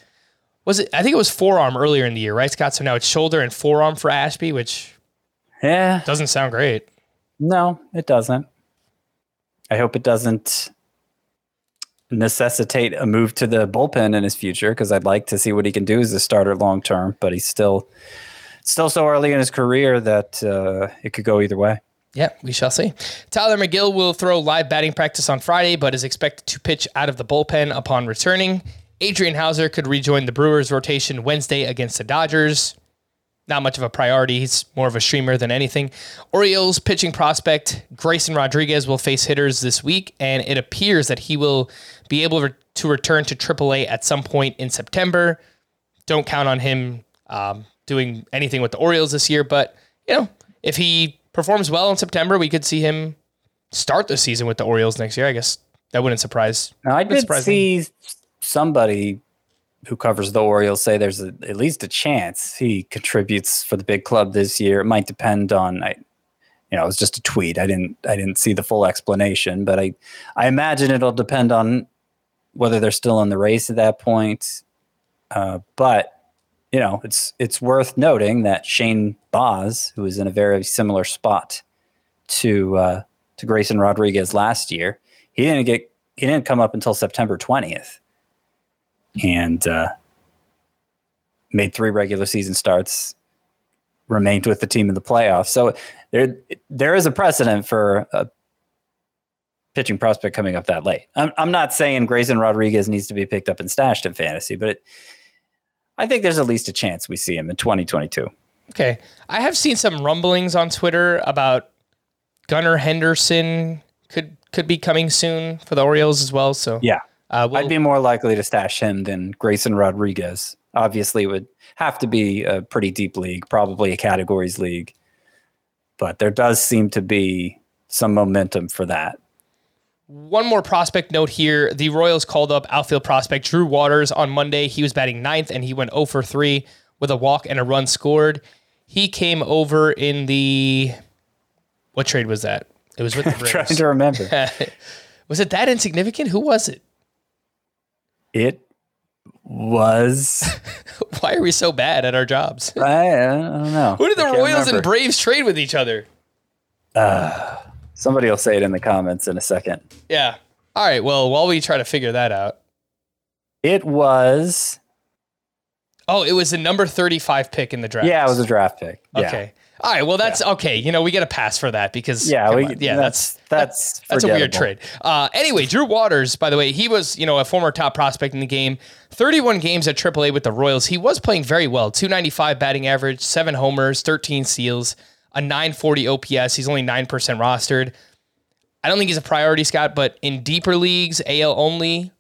was it? I think it was forearm earlier in the year, right, Scott? So now it's shoulder and forearm for Ashby, which Yeah, doesn't sound great. no, it doesn't. I hope it doesn't necessitate a move to the bullpen in his future because I'd like to see what he can do as a starter long term. But he's still still so early in his career that uh, it could go either way. Yeah, we shall see. Tyler McGill will throw live batting practice on Friday, but is expected to pitch out of the bullpen upon returning. Adrian Houser could rejoin the Brewers rotation Wednesday against the Dodgers. Not much of a priority. He's more of a streamer than anything. Orioles pitching prospect Grayson Rodriguez will face hitters this week, and it appears that he will be able to return to AAA at some point in September. Don't count on him um, doing anything with the Orioles this year, but you know, if he performs well in September, we could see him start the season with the Orioles next year. I guess that wouldn't surprise. Now, I did see somebody who covers the Orioles say there's a, at least a chance he contributes for the big club this year. It might depend on I, you know, it was just a tweet. I didn't I didn't see the full explanation, but I I imagine it'll depend on whether they're still in the race at that point. Uh, but you know, it's it's worth noting that Shane Baz, who was in a very similar spot to uh, to Grayson Rodriguez last year, he didn't get he didn't come up until September twentieth, and uh, made three regular season starts, remained with the team in the playoffs. So there there is a precedent for a pitching prospect coming up that late. I'm I'm not saying Grayson Rodriguez needs to be picked up and stashed in fantasy, but it, I think there's at least a chance we see him in 2022. Okay, I have seen some rumblings on Twitter about Gunnar Henderson could could be coming soon for the Orioles as well. So Yeah. uh, we'll, I'd be more likely to stash him than Grayson Rodriguez. Obviously, it would have to be a pretty deep league, probably a categories league. But there does seem to be some momentum for that. One more prospect note here. The Royals called up outfield prospect Drew Waters on Monday. He was batting ninth and he went 0 for 3 with a walk and a run scored. He came over in the. What trade was that? It was with the Braves. Trying to remember. was it that insignificant? Who was it? it was. Why are we so bad at our jobs? I, I don't know. Who did the Royals and. Braves trade with each other? Uh, Somebody will say it in the comments in a second. Yeah. All right. Well, while we try to figure that out. It was. Oh, it was the number 35 pick in the draft. Yeah, it was a draft pick. Yeah. Okay. All right. Well, that's okay. You know, we get a pass for that because Yeah, we- yeah, that's- that's that's that's a weird trade. Uh, anyway, Drew Waters, by the way, he was you know a former top prospect in the game. 31 games at AAA with the Royals. He was playing very well. 295 batting average, seven homers, 13 steals, a 940 OPS. He's only nine percent rostered. I don't think he's a priority, Scott, but in deeper leagues, AL only.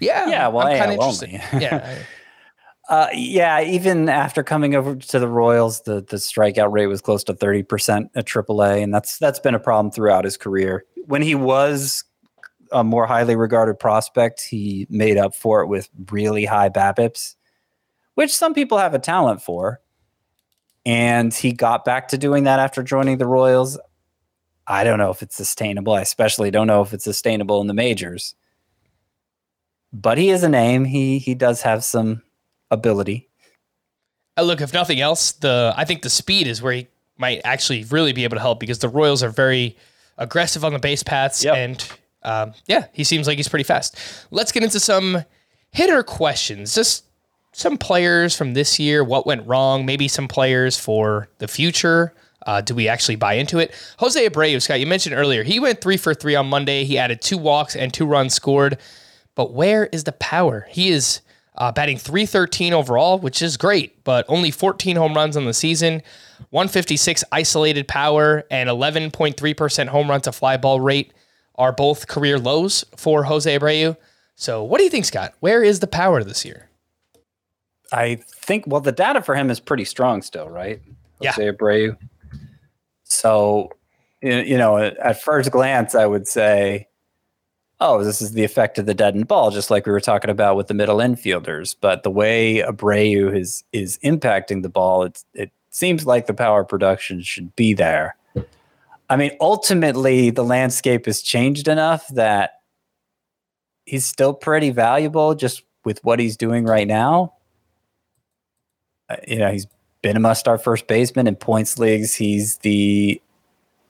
Yeah, Yeah, well, I'm AL interested. only. yeah, Uh, yeah, even after coming over to the Royals, the the strikeout rate was close to thirty percent at AAA, and that's that's been a problem throughout his career. When he was a more highly regarded prospect, he made up for it with really high BABIPs, which some people have a talent for. And he got back to doing that after joining the Royals. I don't know if it's sustainable. I especially don't know if it's sustainable in the majors. But he is a name. He he does have some ability. Uh, look, if nothing else, the I think the speed is where he might actually really be able to help because the Royals are very aggressive on the base paths, Yep. and um, yeah, he seems like he's pretty fast. Let's get into some hitter questions. Just some players from this year, what went wrong? Maybe some players for the future. Uh, do we actually buy into it? Jose Abreu, Scott, you mentioned earlier, he went three for three on Monday. He added two walks and two runs scored. But where is the power? He is uh, batting 313 overall, which is great, but only 14 home runs on the season, 156 isolated power, and 11.3% home run to fly ball rate are both career lows for Jose Abreu. So, what do you think, Scott? Where is the power this year? I think well the data for him is pretty strong still, right? Yeah. Abreu. So you know, at first glance I would say oh, this is the effect of the deadened ball, just like we were talking about with the middle infielders. But the way Abreu is is impacting the ball, it's it seems like the power production should be there. I mean, ultimately the landscape has changed enough that he's still pretty valuable just with what he's doing right now. Uh, you know, he's been a must start first baseman in points leagues. He's the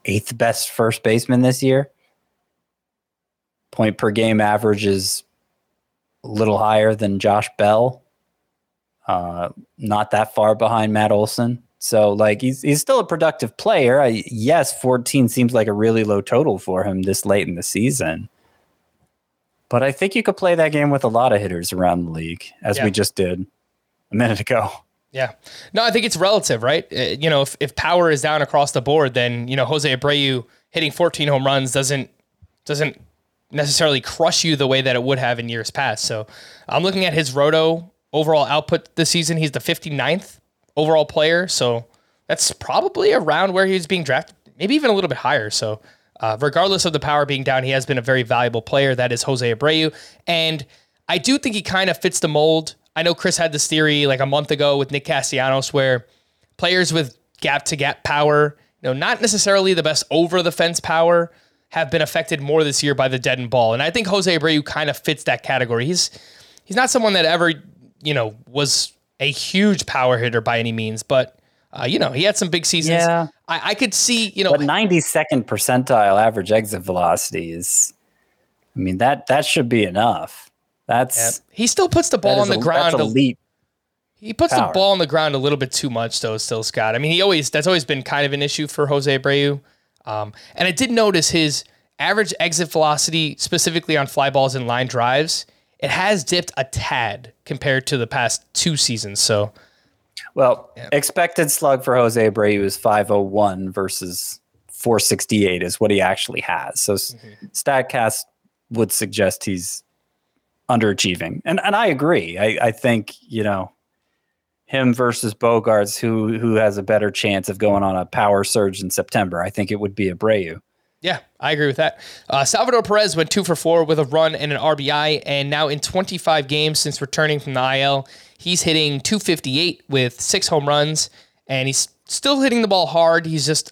eighth best first baseman this year. Point per game average is a little higher than Josh Bell. Uh, not that far behind Matt Olson. So like he's he's still a productive player. I, yes, 14 seems like a really low total for him this late in the season. But I think you could play that game with a lot of hitters around the league, as Yeah. we just did a minute ago. Yeah. No, I think it's relative, right? Uh, you know, if, if power is down across the board, then, you know, Jose Abreu hitting 14 home runs doesn't doesn't necessarily crush you the way that it would have in years past. So I'm looking at his roto overall output this season. He's the 59th overall player. So that's probably around where he was being drafted, maybe even a little bit higher. So uh, regardless of the power being down, he has been a very valuable player. That is Jose Abreu. And I do think he kind of fits the mold. I know Chris had this theory like a month ago with Nick Castellanos where players with gap to gap power, you know, not necessarily the best over the fence power, have been affected more this year by the dead and ball. And I think Jose Abreu kind of fits that category. He's he's not someone that ever, you know, was a huge power hitter by any means, but uh, you know, he had some big seasons. Yeah. I, I could see, you know, But 92nd percentile average exit velocity is, I mean that that should be enough. That's he still puts the ball on the a- ground. That's elite. He puts the ball on the ground a little bit too much, though. Still, Scott. I mean, he always that's always been kind of an issue for Jose Abreu. Um, and I did notice his average exit velocity, specifically on fly balls and line drives, it has dipped a tad compared to the past two seasons. So, Well, expected slug for Jose Abreu is 501 versus 468 is what he actually has. So s Statcast would suggest he's underachieving. And and I agree. I, I think, you know, him versus Bogaerts, who who has a better chance of going on a power surge in September. I think it would be Abreu. yeah, I agree with that. Uh, Salvador Perez went two for four with a run and an RBI, and now in 25 games since returning from the IL, he's hitting 258 with six home runs, and he's still hitting the ball hard. He's just,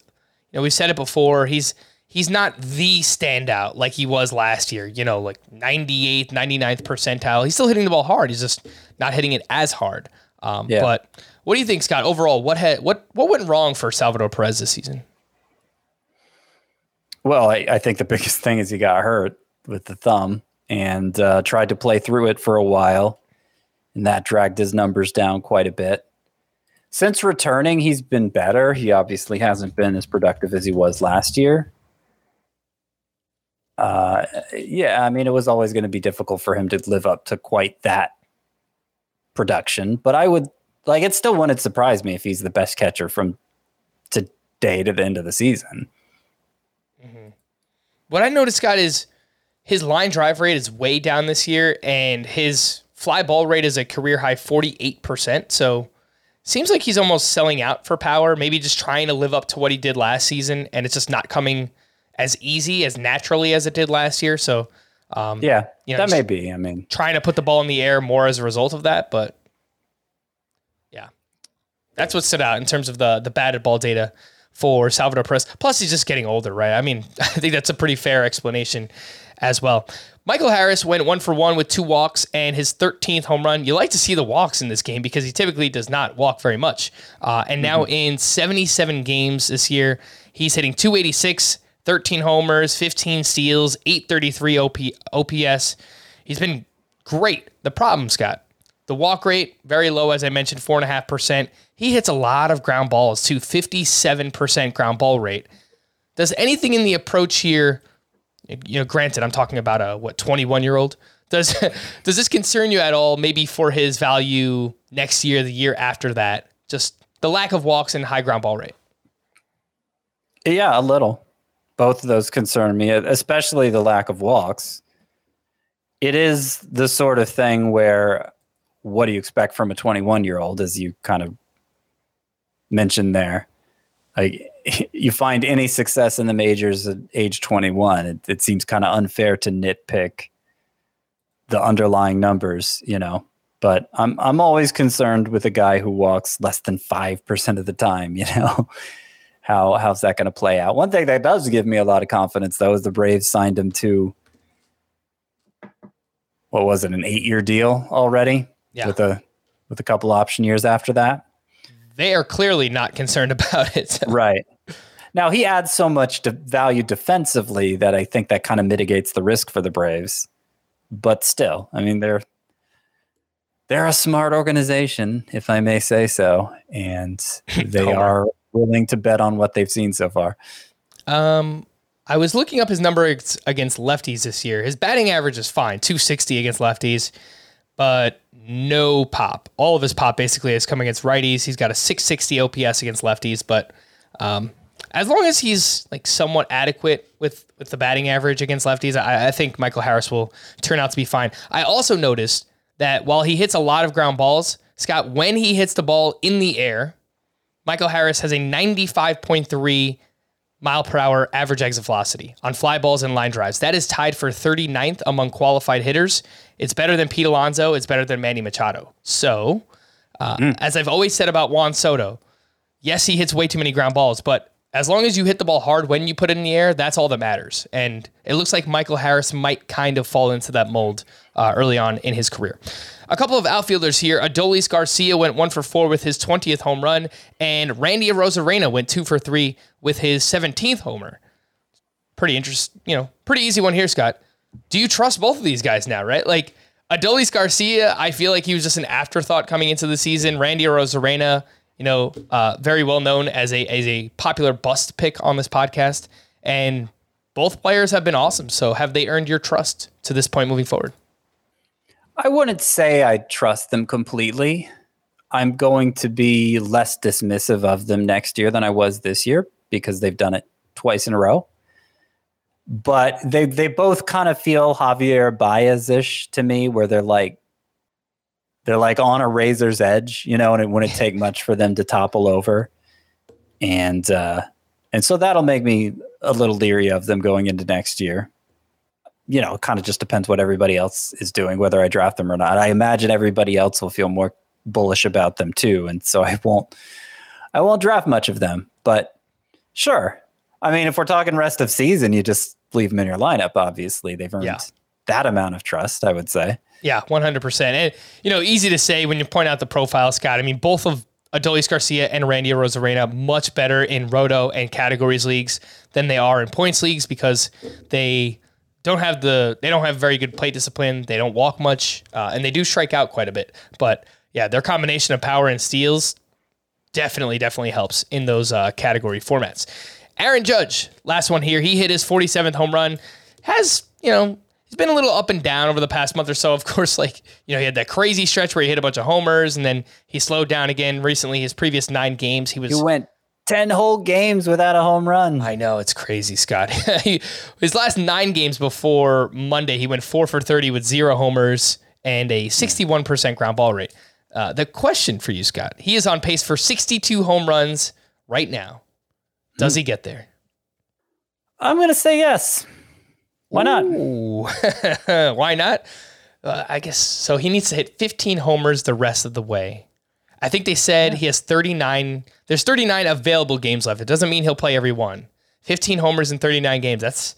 you know, we've said it before. He's he's not the standout like he was last year. You know, like 98th, 99th percentile. He's still hitting the ball hard. He's just not hitting it as hard. Um, Yeah. But what do you think, Scott? Overall, what had what what went wrong for Salvador Perez this season? Well, I, I think the biggest thing is he got hurt with the thumb and uh, tried to play through it for a while, and that dragged his numbers down quite a bit. Since returning, he's been better. He obviously hasn't been as productive as he was last year. Uh, yeah, I mean, it was always going to be difficult for him to live up to quite that production, but I would like it still wouldn't surprise me if he's the best catcher from today to the end of the season. What I noticed, Scott, is his line drive rate is way down this year, and his fly ball rate is a career high 48%. So seems like he's almost selling out for power, maybe just trying to live up to what he did last season, and it's just not coming as easy, as naturally as it did last year. So um, Yeah, You know, that may be. I mean, trying to put the ball in the air more as a result of that, but yeah, that's what stood out in terms of the the batted ball data for Salvador Perez. Plus, he's just getting older, right? I mean, I think that's a pretty fair explanation as well. Michael Harris went one for one with two walks and his 13th home run. You like to see the walks in this game because he typically does not walk very much. Uh, and now in 77 games this year, he's hitting 286, 13 homers, 15 steals, 833 OP, OPS. He's been great. The problem, Scott, the walk rate, very low, as I mentioned, 4.5%. He hits a lot of ground balls too, 57% ground ball rate. Does anything in the approach here, you know, granted, I'm talking about a, what, 21 year old? Does, does this concern you at all, maybe for his value next year, the year after that? Just the lack of walks and high ground ball rate. yeah, a little. Both of those concern me, especially the lack of walks. It is the sort of thing where what do you expect from a 21 year old, as you kind of mentioned there? Like, you find any success in the majors at age 21, it, it seems kind of unfair to nitpick the underlying numbers, you know. But I'm I'm always concerned with a guy who walks less than five percent of the time, you know. How how's that going to play out? One thing that does give me a lot of confidence, though, is the Braves signed him to what was it, an eight-year deal already, Yeah. with a with a couple option years after that. They are clearly not concerned about it. Right. Now he adds so much de- value defensively that I think that kind of mitigates the risk for the Braves. But still, I mean they're they're a smart organization, if I may say so, and they are willing to bet on what they've seen so far. Um, I was looking up his number against lefties this year. His batting average is fine, 260 against lefties, but no pop. All of his pop basically has come against righties. He's got a 660 OPS against lefties, but um, as long as he's like somewhat adequate with with the batting average against lefties, I, I think Michael Harris will turn out to be fine. I also noticed that while he hits a lot of ground balls, Scott, when he hits the ball in the air, Michael Harris has a 95.3 mile per hour average exit velocity on fly balls and line drives. That is tied for 39th among qualified hitters. It's better than Pete Alonso. It's better than Manny Machado. So, uh, as I've always said about Juan Soto, yes, he hits way too many ground balls, but as long as you hit the ball hard when you put it in the air, that's all that matters. And it looks like Michael Harris might kind of fall into that mold uh, early on in his career. A couple of outfielders here. Adolis Garcia went one for four with his 20th home run, and Randy Arozarena went two for three with his 17th homer. Pretty interesting, you know, pretty easy one here, Scott. Do you trust both of these guys now, right? Like Adolis Garcia, I feel like he was just an afterthought coming into the season. Randy Arozarena, you know, uh, very well known as a as a popular bust pick on this podcast, and both players have been awesome. So, have they earned your trust to this point moving forward? I wouldn't say I trust them completely. I'm going to be less dismissive of them next year than I was this year because they've done it twice in a row. But they they both kind of feel Javier Baez-ish to me, where they're like they're like on a razor's edge, you know, and it wouldn't take much for them to topple over. And uh and so that'll make me a little leery of them going into next year you know, it kind of just depends what everybody else is doing, whether I draft them or not. I imagine everybody else will feel more bullish about them too, and so I won't, I won't draft much of them. But sure, I mean, if we're talking rest of season, you just leave them in your lineup. Obviously, they've earned Yeah. that amount of trust. I would say. Yeah, one hundred percent. And you know, easy to say when you point out the profile, Scott. I mean, both of Adolis Garcia and Randy Arozarena much better in roto and categories leagues than they are in points leagues because they don't have the they don't have very good plate discipline. They don't walk much, uh, and they do strike out quite a bit. But yeah, their combination of power and steals definitely definitely helps in those uh, category formats. Aaron Judge, last one here. He hit his 47th home run. Has you know he's been a little up and down over the past month or so. Of course, like you know he had that crazy stretch where he hit a bunch of homers, and then he slowed down again recently. His previous nine games, he was You went ten whole games without a home run. I know it's crazy, Scott. he, his last nine games before Monday, he went four for thirty with zero homers and a sixty-one percent ground ball rate. Uh, the question for you, Scott, he is on pace for sixty-two home runs right now. Does he get there? I'm going to say yes. Why not? Why not? Uh, I guess so. He needs to hit 15 homers the rest of the way. I think they said he has 39. There's 39 available games left. It doesn't mean he'll play every one. 15 homers in 39 games. That's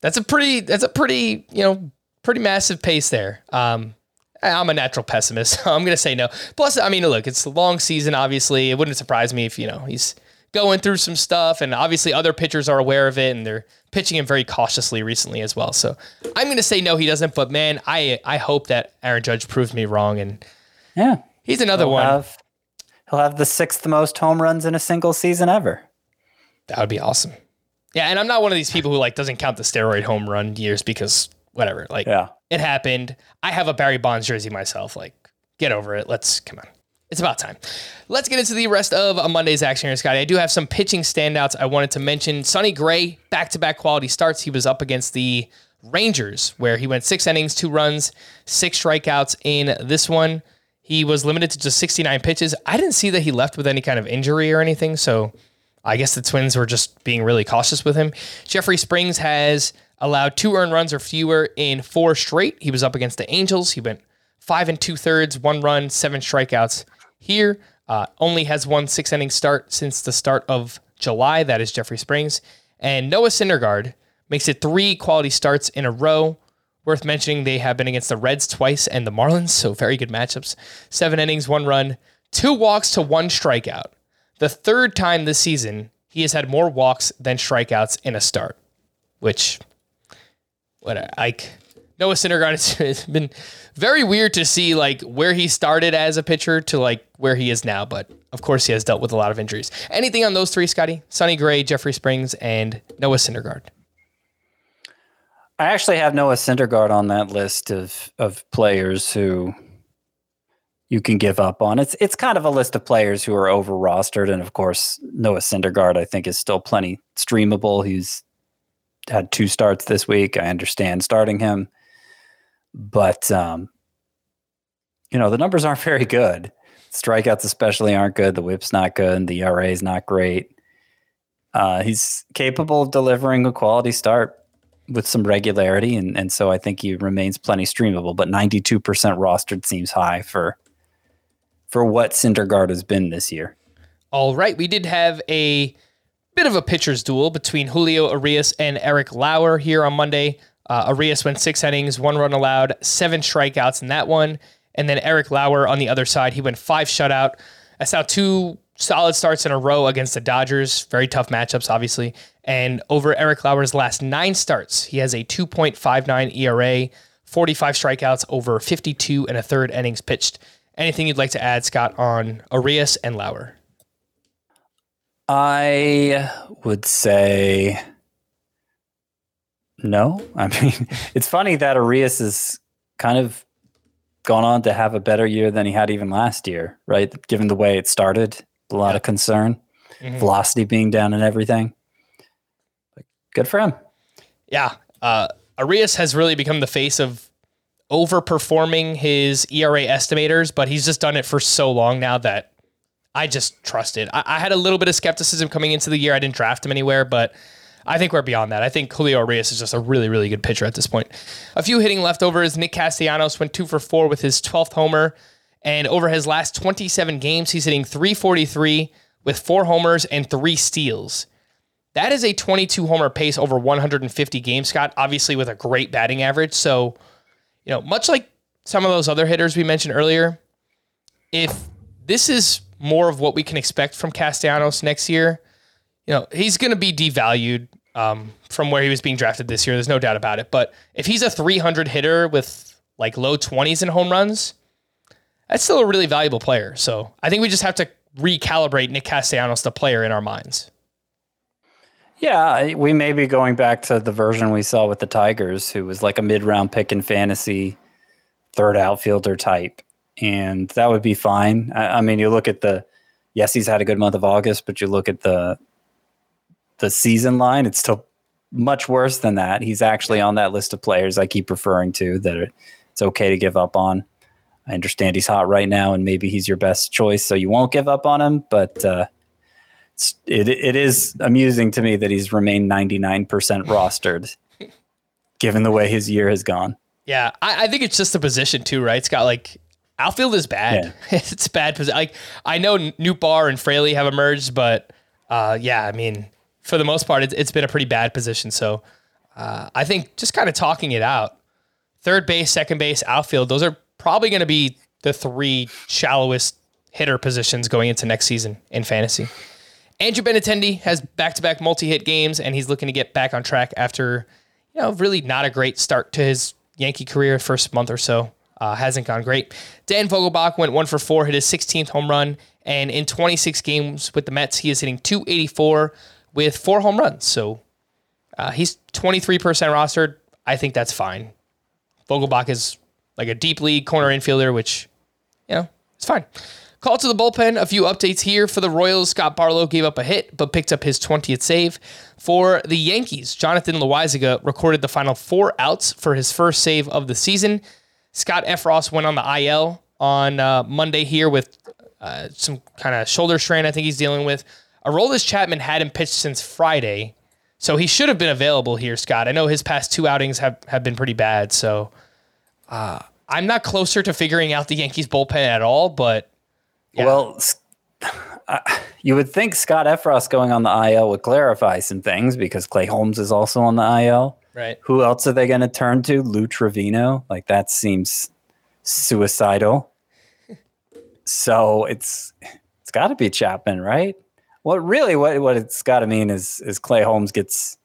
that's a pretty that's a pretty you know pretty massive pace there. Um, I'm a natural pessimist. So I'm gonna say no. Plus, I mean, look, it's a long season. Obviously, it wouldn't surprise me if you know he's going through some stuff, and obviously other pitchers are aware of it, and they're pitching him very cautiously recently as well. So I'm gonna say no, he doesn't. But man, I I hope that Aaron Judge proves me wrong, and Yeah. He's another He'll one. have, he'll have the sixth most home runs in a single season ever. That would be awesome. Yeah, and I'm not one of these people who like doesn't count the steroid home run years because whatever. Like Yeah. it happened. I have a Barry Bonds jersey myself. Like, get over it. Let's come on. It's about time. Let's get into the rest of a Monday's action here, Scotty. I do have some pitching standouts I wanted to mention. Sonny Gray, back to back quality starts. He was up against the Rangers, where he went six innings, two runs, six strikeouts in this one. He was limited to just 69 pitches. I didn't see that he left with any kind of injury or anything. So I guess the Twins were just being really cautious with him. Jeffrey Springs has allowed two earned runs or fewer in four straight. He was up against the Angels. He went five and two thirds, one run, seven strikeouts. Here, uh, only has one six inning start since the start of July. That is Jeffrey Springs. And Noah Syndergaard makes it three quality starts in a row. Worth mentioning, they have been against the Reds twice and the Marlins, so very good matchups. Seven innings, one run, two walks to one strikeout. The third time this season, he has had more walks than strikeouts in a start, which, what, like, Noah Syndergaard has been very weird to see like where he started as a pitcher to like where he is now, but of course he has dealt with a lot of injuries. Anything on those three, Scotty? Sonny Gray, Jeffrey Springs, and Noah Syndergaard. I actually have Noah Syndergaard on that list of of players who you can give up on. It's it's kind of a list of players who are over rostered, and of course Noah Syndergaard I think is still plenty streamable. He's had two starts this week. I understand starting him, but um, you know the numbers aren't very good. Strikeouts especially aren't good. The WHIP's not good. And the ERA is not great. Uh, he's capable of delivering a quality start with some regularity, and and so I think he remains plenty streamable. But ninety two percent rostered seems high for for what Syndergaard has been this year. All right, we did have a bit of a pitcher's duel between Julio Urias and Eric Lauer here on Monday. Uh, Urias went six innings, one run allowed, seven strikeouts in that one. And then Eric Lauer on the other side, he went five shutout. That's now two solid starts in a row against the Dodgers. Very tough matchups, obviously. And over Eric Lauer's last nine starts, he has a 2.59 ERA, 45 strikeouts over 52 and a third innings pitched. Anything you'd like to add, Scott, on Urias and Lauer? I would say no. I mean, it's funny that Urias has kind of gone on to have a better year than he had even last year, right? Given the way it started, a lot of concern, Mhm. velocity being down and everything. Good for him. Yeah. Uh, Urias has really become the face of overperforming his ERA estimators, but he's just done it for so long now that I just trust it. I, I had a little bit of skepticism coming into the year. I didn't draft him anywhere, but I think we're beyond that. I think Julio Urias is just a really, really good pitcher at this point. A few hitting leftovers. Nick Castellanos went two for four with his 12th homer. And over his last 27 games, he's hitting 343 with four homers and three steals. That is a 22 homer pace over 150 games, Scott, obviously with a great batting average. So, you know, much like some of those other hitters we mentioned earlier, if this is more of what we can expect from Castellanos next year, you know, he's going to be devalued um, from where he was being drafted this year. There's no doubt about it. But if he's a 300 hitter with like low 20s in home runs, that's still a really valuable player. So I think we just have to recalibrate Nick Castellanos, the player, in our minds. Yeah, we may be going back to the version we saw with the Tigers, who was like a mid round pick in fantasy, third outfielder type. And that would be fine. I, I mean, you look at the, yes, he's had a good month of August, but you look at the, the season line, it's still much worse than that. He's actually on that list of players I keep referring to that it's okay to give up on. I understand he's hot right now, and maybe he's your best choice, so you won't give up on him. But uh, it it is amusing to me that he's remained ninety nine percent rostered, given the way his year has gone. Yeah, I, I think it's just the position too, right? It's got like outfield is bad. it's bad position. Like I know Nootbaar and Fraley have emerged, but uh, yeah, I mean, for the most part, it's, it's been a pretty bad position. So uh, I think just kind of talking it out, third base, second base, outfield, those are probably going to be the three shallowest hitter positions going into next season in fantasy. Andrew Benintendi has back-to-back multi-hit games, and he's looking to get back on track after, you know, really not a great start to his Yankee career. First month or so uh, hasn't gone great. Dan Vogelbach went one for four, hit his 16th home run, and in 26 games with the Mets, he is hitting 284 with four home runs. So uh, he's 23% rostered. I think that's fine. Vogelbach is like a deep league corner infielder, which, you know, it's fine. Call to the bullpen. A few updates here for the Royals. Scott Barlow gave up a hit, but picked up his 20th save. For the Yankees, Jonathan Loaisiga recorded the final four outs for his first save of the season. Scott Effross went on the IL on uh, Monday here with uh, some kind of shoulder strain I think he's dealing with. Aroldis Chapman hadn't pitched since Friday, so he should have been available here, Scott. I know his past two outings have, have been pretty bad, so uh, I'm not closer to figuring out the Yankees bullpen at all, but Yeah. Well, I- uh, you would think Scott Effross going on the IL would clarify some things because Clay Holmes is also on the IL. right. Who else are they going to turn to? Lou Trevino? Like that seems suicidal. so it's it's got to be Chapman, right? What really what what it's got to mean is is Clay Holmes gets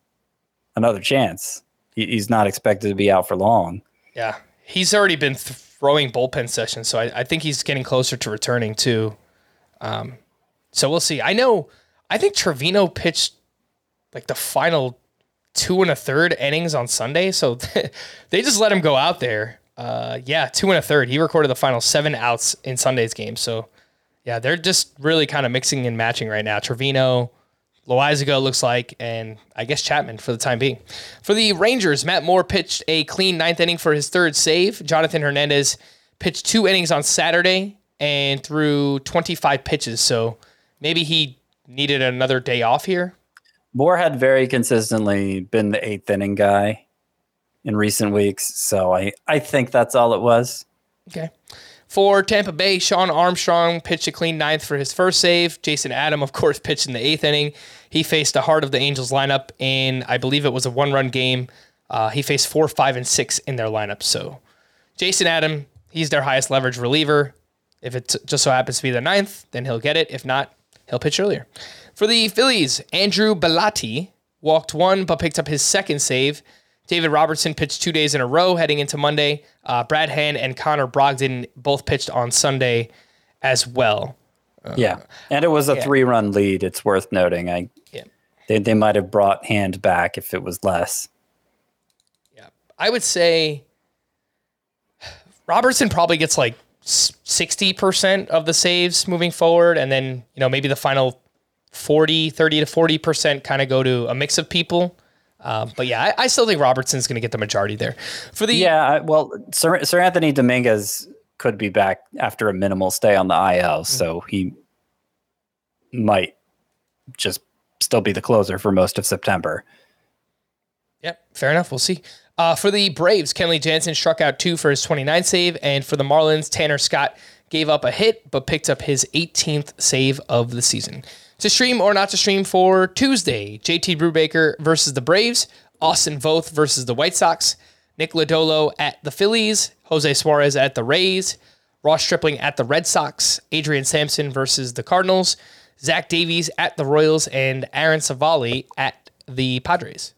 another chance. He, he's not expected to be out for long. Yeah, he's already been th- throwing bullpen sessions, so I, I think he's getting closer to returning too. Um, so we'll see. I know. I think Trevino pitched like the final two and a third innings on Sunday, so they just let him go out there. Uh, yeah, two and a third. He recorded the final seven outs in Sunday's game. So yeah, they're just really kind of mixing and matching right now. Trevino, Loaisiga looks like, and I guess Chapman for the time being. For the Rangers, Matt Moore pitched a clean ninth inning for his third save. Jonathan Hernandez pitched two innings on Saturday and threw 25 pitches. So maybe he needed another day off here. Moore had very consistently been the eighth inning guy in recent weeks. So I, I think that's all it was. Okay. For Tampa Bay, Shawn Armstrong pitched a clean ninth for his first save. Jason Adam, of course, pitched in the eighth inning. He faced the heart of the Angels lineup and I believe it was a one run game. Uh, he faced four, five, and six in their lineup. So Jason Adam, he's their highest leverage reliever. If it just so happens to be the ninth, then he'll get it. If not, he'll pitch earlier. For the Phillies, Andrew Bellatti walked one but picked up his second save. David Robertson pitched two days in a row heading into Monday. Uh, Brad Hand and Connor Brogdon both pitched on Sunday as well. Uh, yeah, and it was a yeah. three-run lead. It's worth noting. I yeah. they they might have brought Hand back if it was less. Yeah, I would say Robertson probably gets like sixty percent of the saves moving forward, and then you know maybe the final 40, 30 to forty percent kind of go to a mix of people. Um, but yeah, I, I, still think Robertson's going to get the majority there. For the yeah, well, Sir, Anthony Dominguez could be back after a minimal stay on the IL, mm-hmm. so he might just still be the closer for most of September. Yep, fair enough. We'll see. Uh, for the Braves, Kenley Jansen struck out two for his 29 save, and for the Marlins, Tanner Scott gave up a hit but picked up his 18th save of the season to stream or not to stream for Tuesday. JT Brubaker versus the Braves, Austin Voth versus the White Sox, Nick Lodolo at the Phillies, Jose Suarez at the Rays, Ross Stripling at the Red Sox, Adrian Sampson versus the Cardinals, Zach Davies at the Royals, and Aaron Civale at the Padres.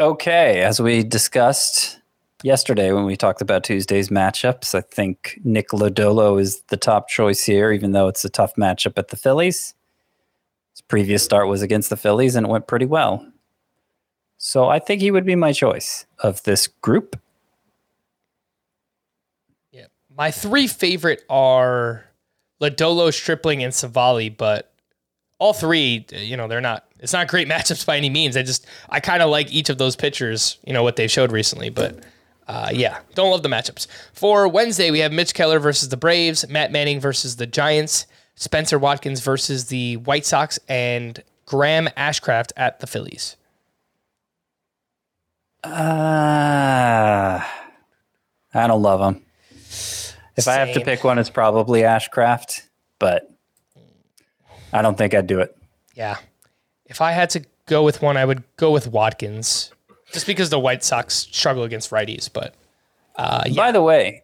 Okay, as we discussed yesterday when we talked about Tuesday's matchups. I think Nick Lodolo is the top choice here, even though it's a tough matchup at the Phillies. His previous start was against the Phillies and it went pretty well. So I think he would be my choice of this group. Yeah. My three favorite are Lodolo, Stripling, and Civale, but all three, you know, they're not it's not great matchups by any means. I just I kind of like each of those pitchers, you know, what they've showed recently, but uh, yeah, don't love the matchups. For Wednesday, we have Mitch Keller versus the Braves, Matt Manning versus the Giants, Spencer Watkins versus the White Sox, and Graham Ashcraft at the Phillies. Uh, I don't love him. If Same. I have to pick one, it's probably Ashcraft, but I don't think I'd do it. Yeah. If I had to go with one, I would go with Watkins just because the White Sox struggle against righties. But uh, yeah. by the way,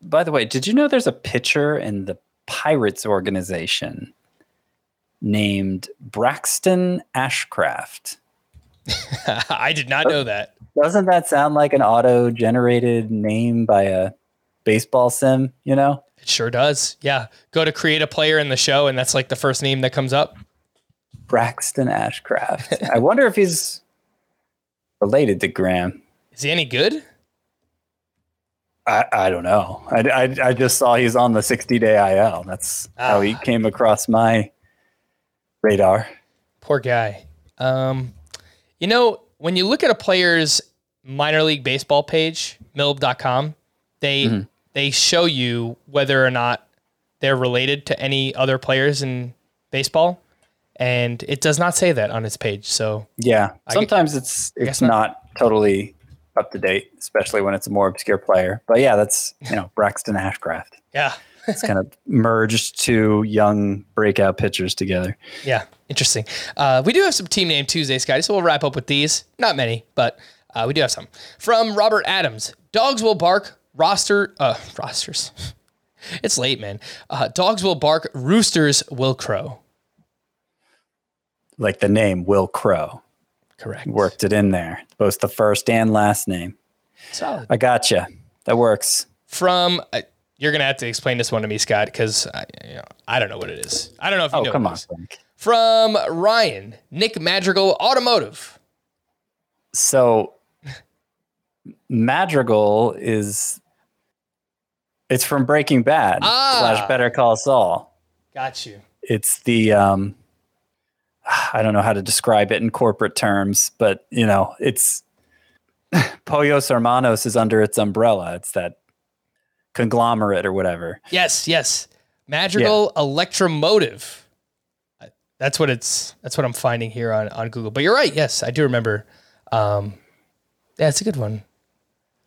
by the way, did you know there's a pitcher in the Pirates organization named Braxton Ashcraft? I did not know that. Doesn't that sound like an auto-generated name by a baseball sim? You know, it sure does. Yeah, go to create a player in the show, and that's like the first name that comes up. Braxton Ashcraft. I wonder if he's related to Graham. Is he any good? I, I don't know. I, I, I just saw he's on the 60 day IL. That's how he ah. came across my radar. Poor guy. Um, you know, when you look at a player's minor league baseball page, milb.com, they mm-hmm. they show you whether or not they're related to any other players in baseball and it does not say that on its page. So yeah, sometimes I, it's it's not. not totally up to date, especially when it's a more obscure player. But yeah, that's you know Braxton Ashcraft. Yeah, it's kind of merged two young breakout pitchers together. Yeah, interesting. Uh, we do have some team name Tuesday, Scotty. So we'll wrap up with these. Not many, but uh, we do have some from Robert Adams. Dogs will bark. Roster uh, rosters. it's late, man. Uh, dogs will bark. Roosters will crow like the name Will Crow. Correct. Worked it in there, both the first and last name. Solid. I gotcha. That works. From uh, you're gonna have to explain this one to me, Scott, because I, you know, I don't know what it is. I don't know if you Oh, know. come what on. is. Frank. From Ryan, Nick Madrigal, Automotive. So Madrigal is it's from Breaking Bad Ah. slash Better Call Saul. Got you. It's the um I don't know how to describe it in corporate terms, but you know, it's Pollos Hermanos is under its umbrella. It's that conglomerate or whatever. Yes, yes. Madrigal Electromotive. That's what it's. That's what I'm finding here on on Google. But you're right. Yes, I do remember. Um, yeah, it's a good one.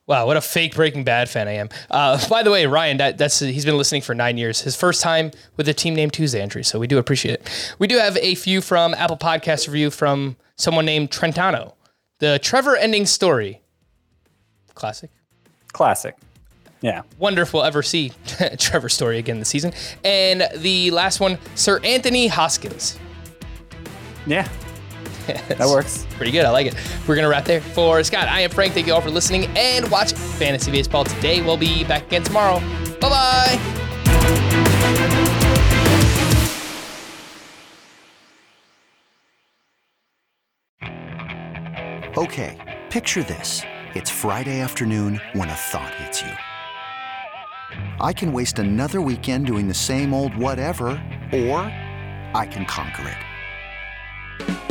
Wow, what a fake Breaking Bad fan I am. Uh, by the way, Ryan, that, that's he's been listening for nine years. His first time with a team named Tuesday entry, so we do appreciate it. We do have a few from Apple Podcast review from someone named Trentano. The Trevor ending story. Classic Classic. Yeah. wonder if we'll ever see Trevor Story again this season. And the last one, Seranthony Hoskins. Yeah. That works. Pretty good. I like it. We're going to wrap there. For Scott, I am Frank. Thank you all for listening and watching Fantasy Baseball today. We'll be back again tomorrow. Bye bye. Okay, picture this. It's Friday afternoon when a thought hits you. I can waste another weekend doing the same old whatever, or I can conquer it.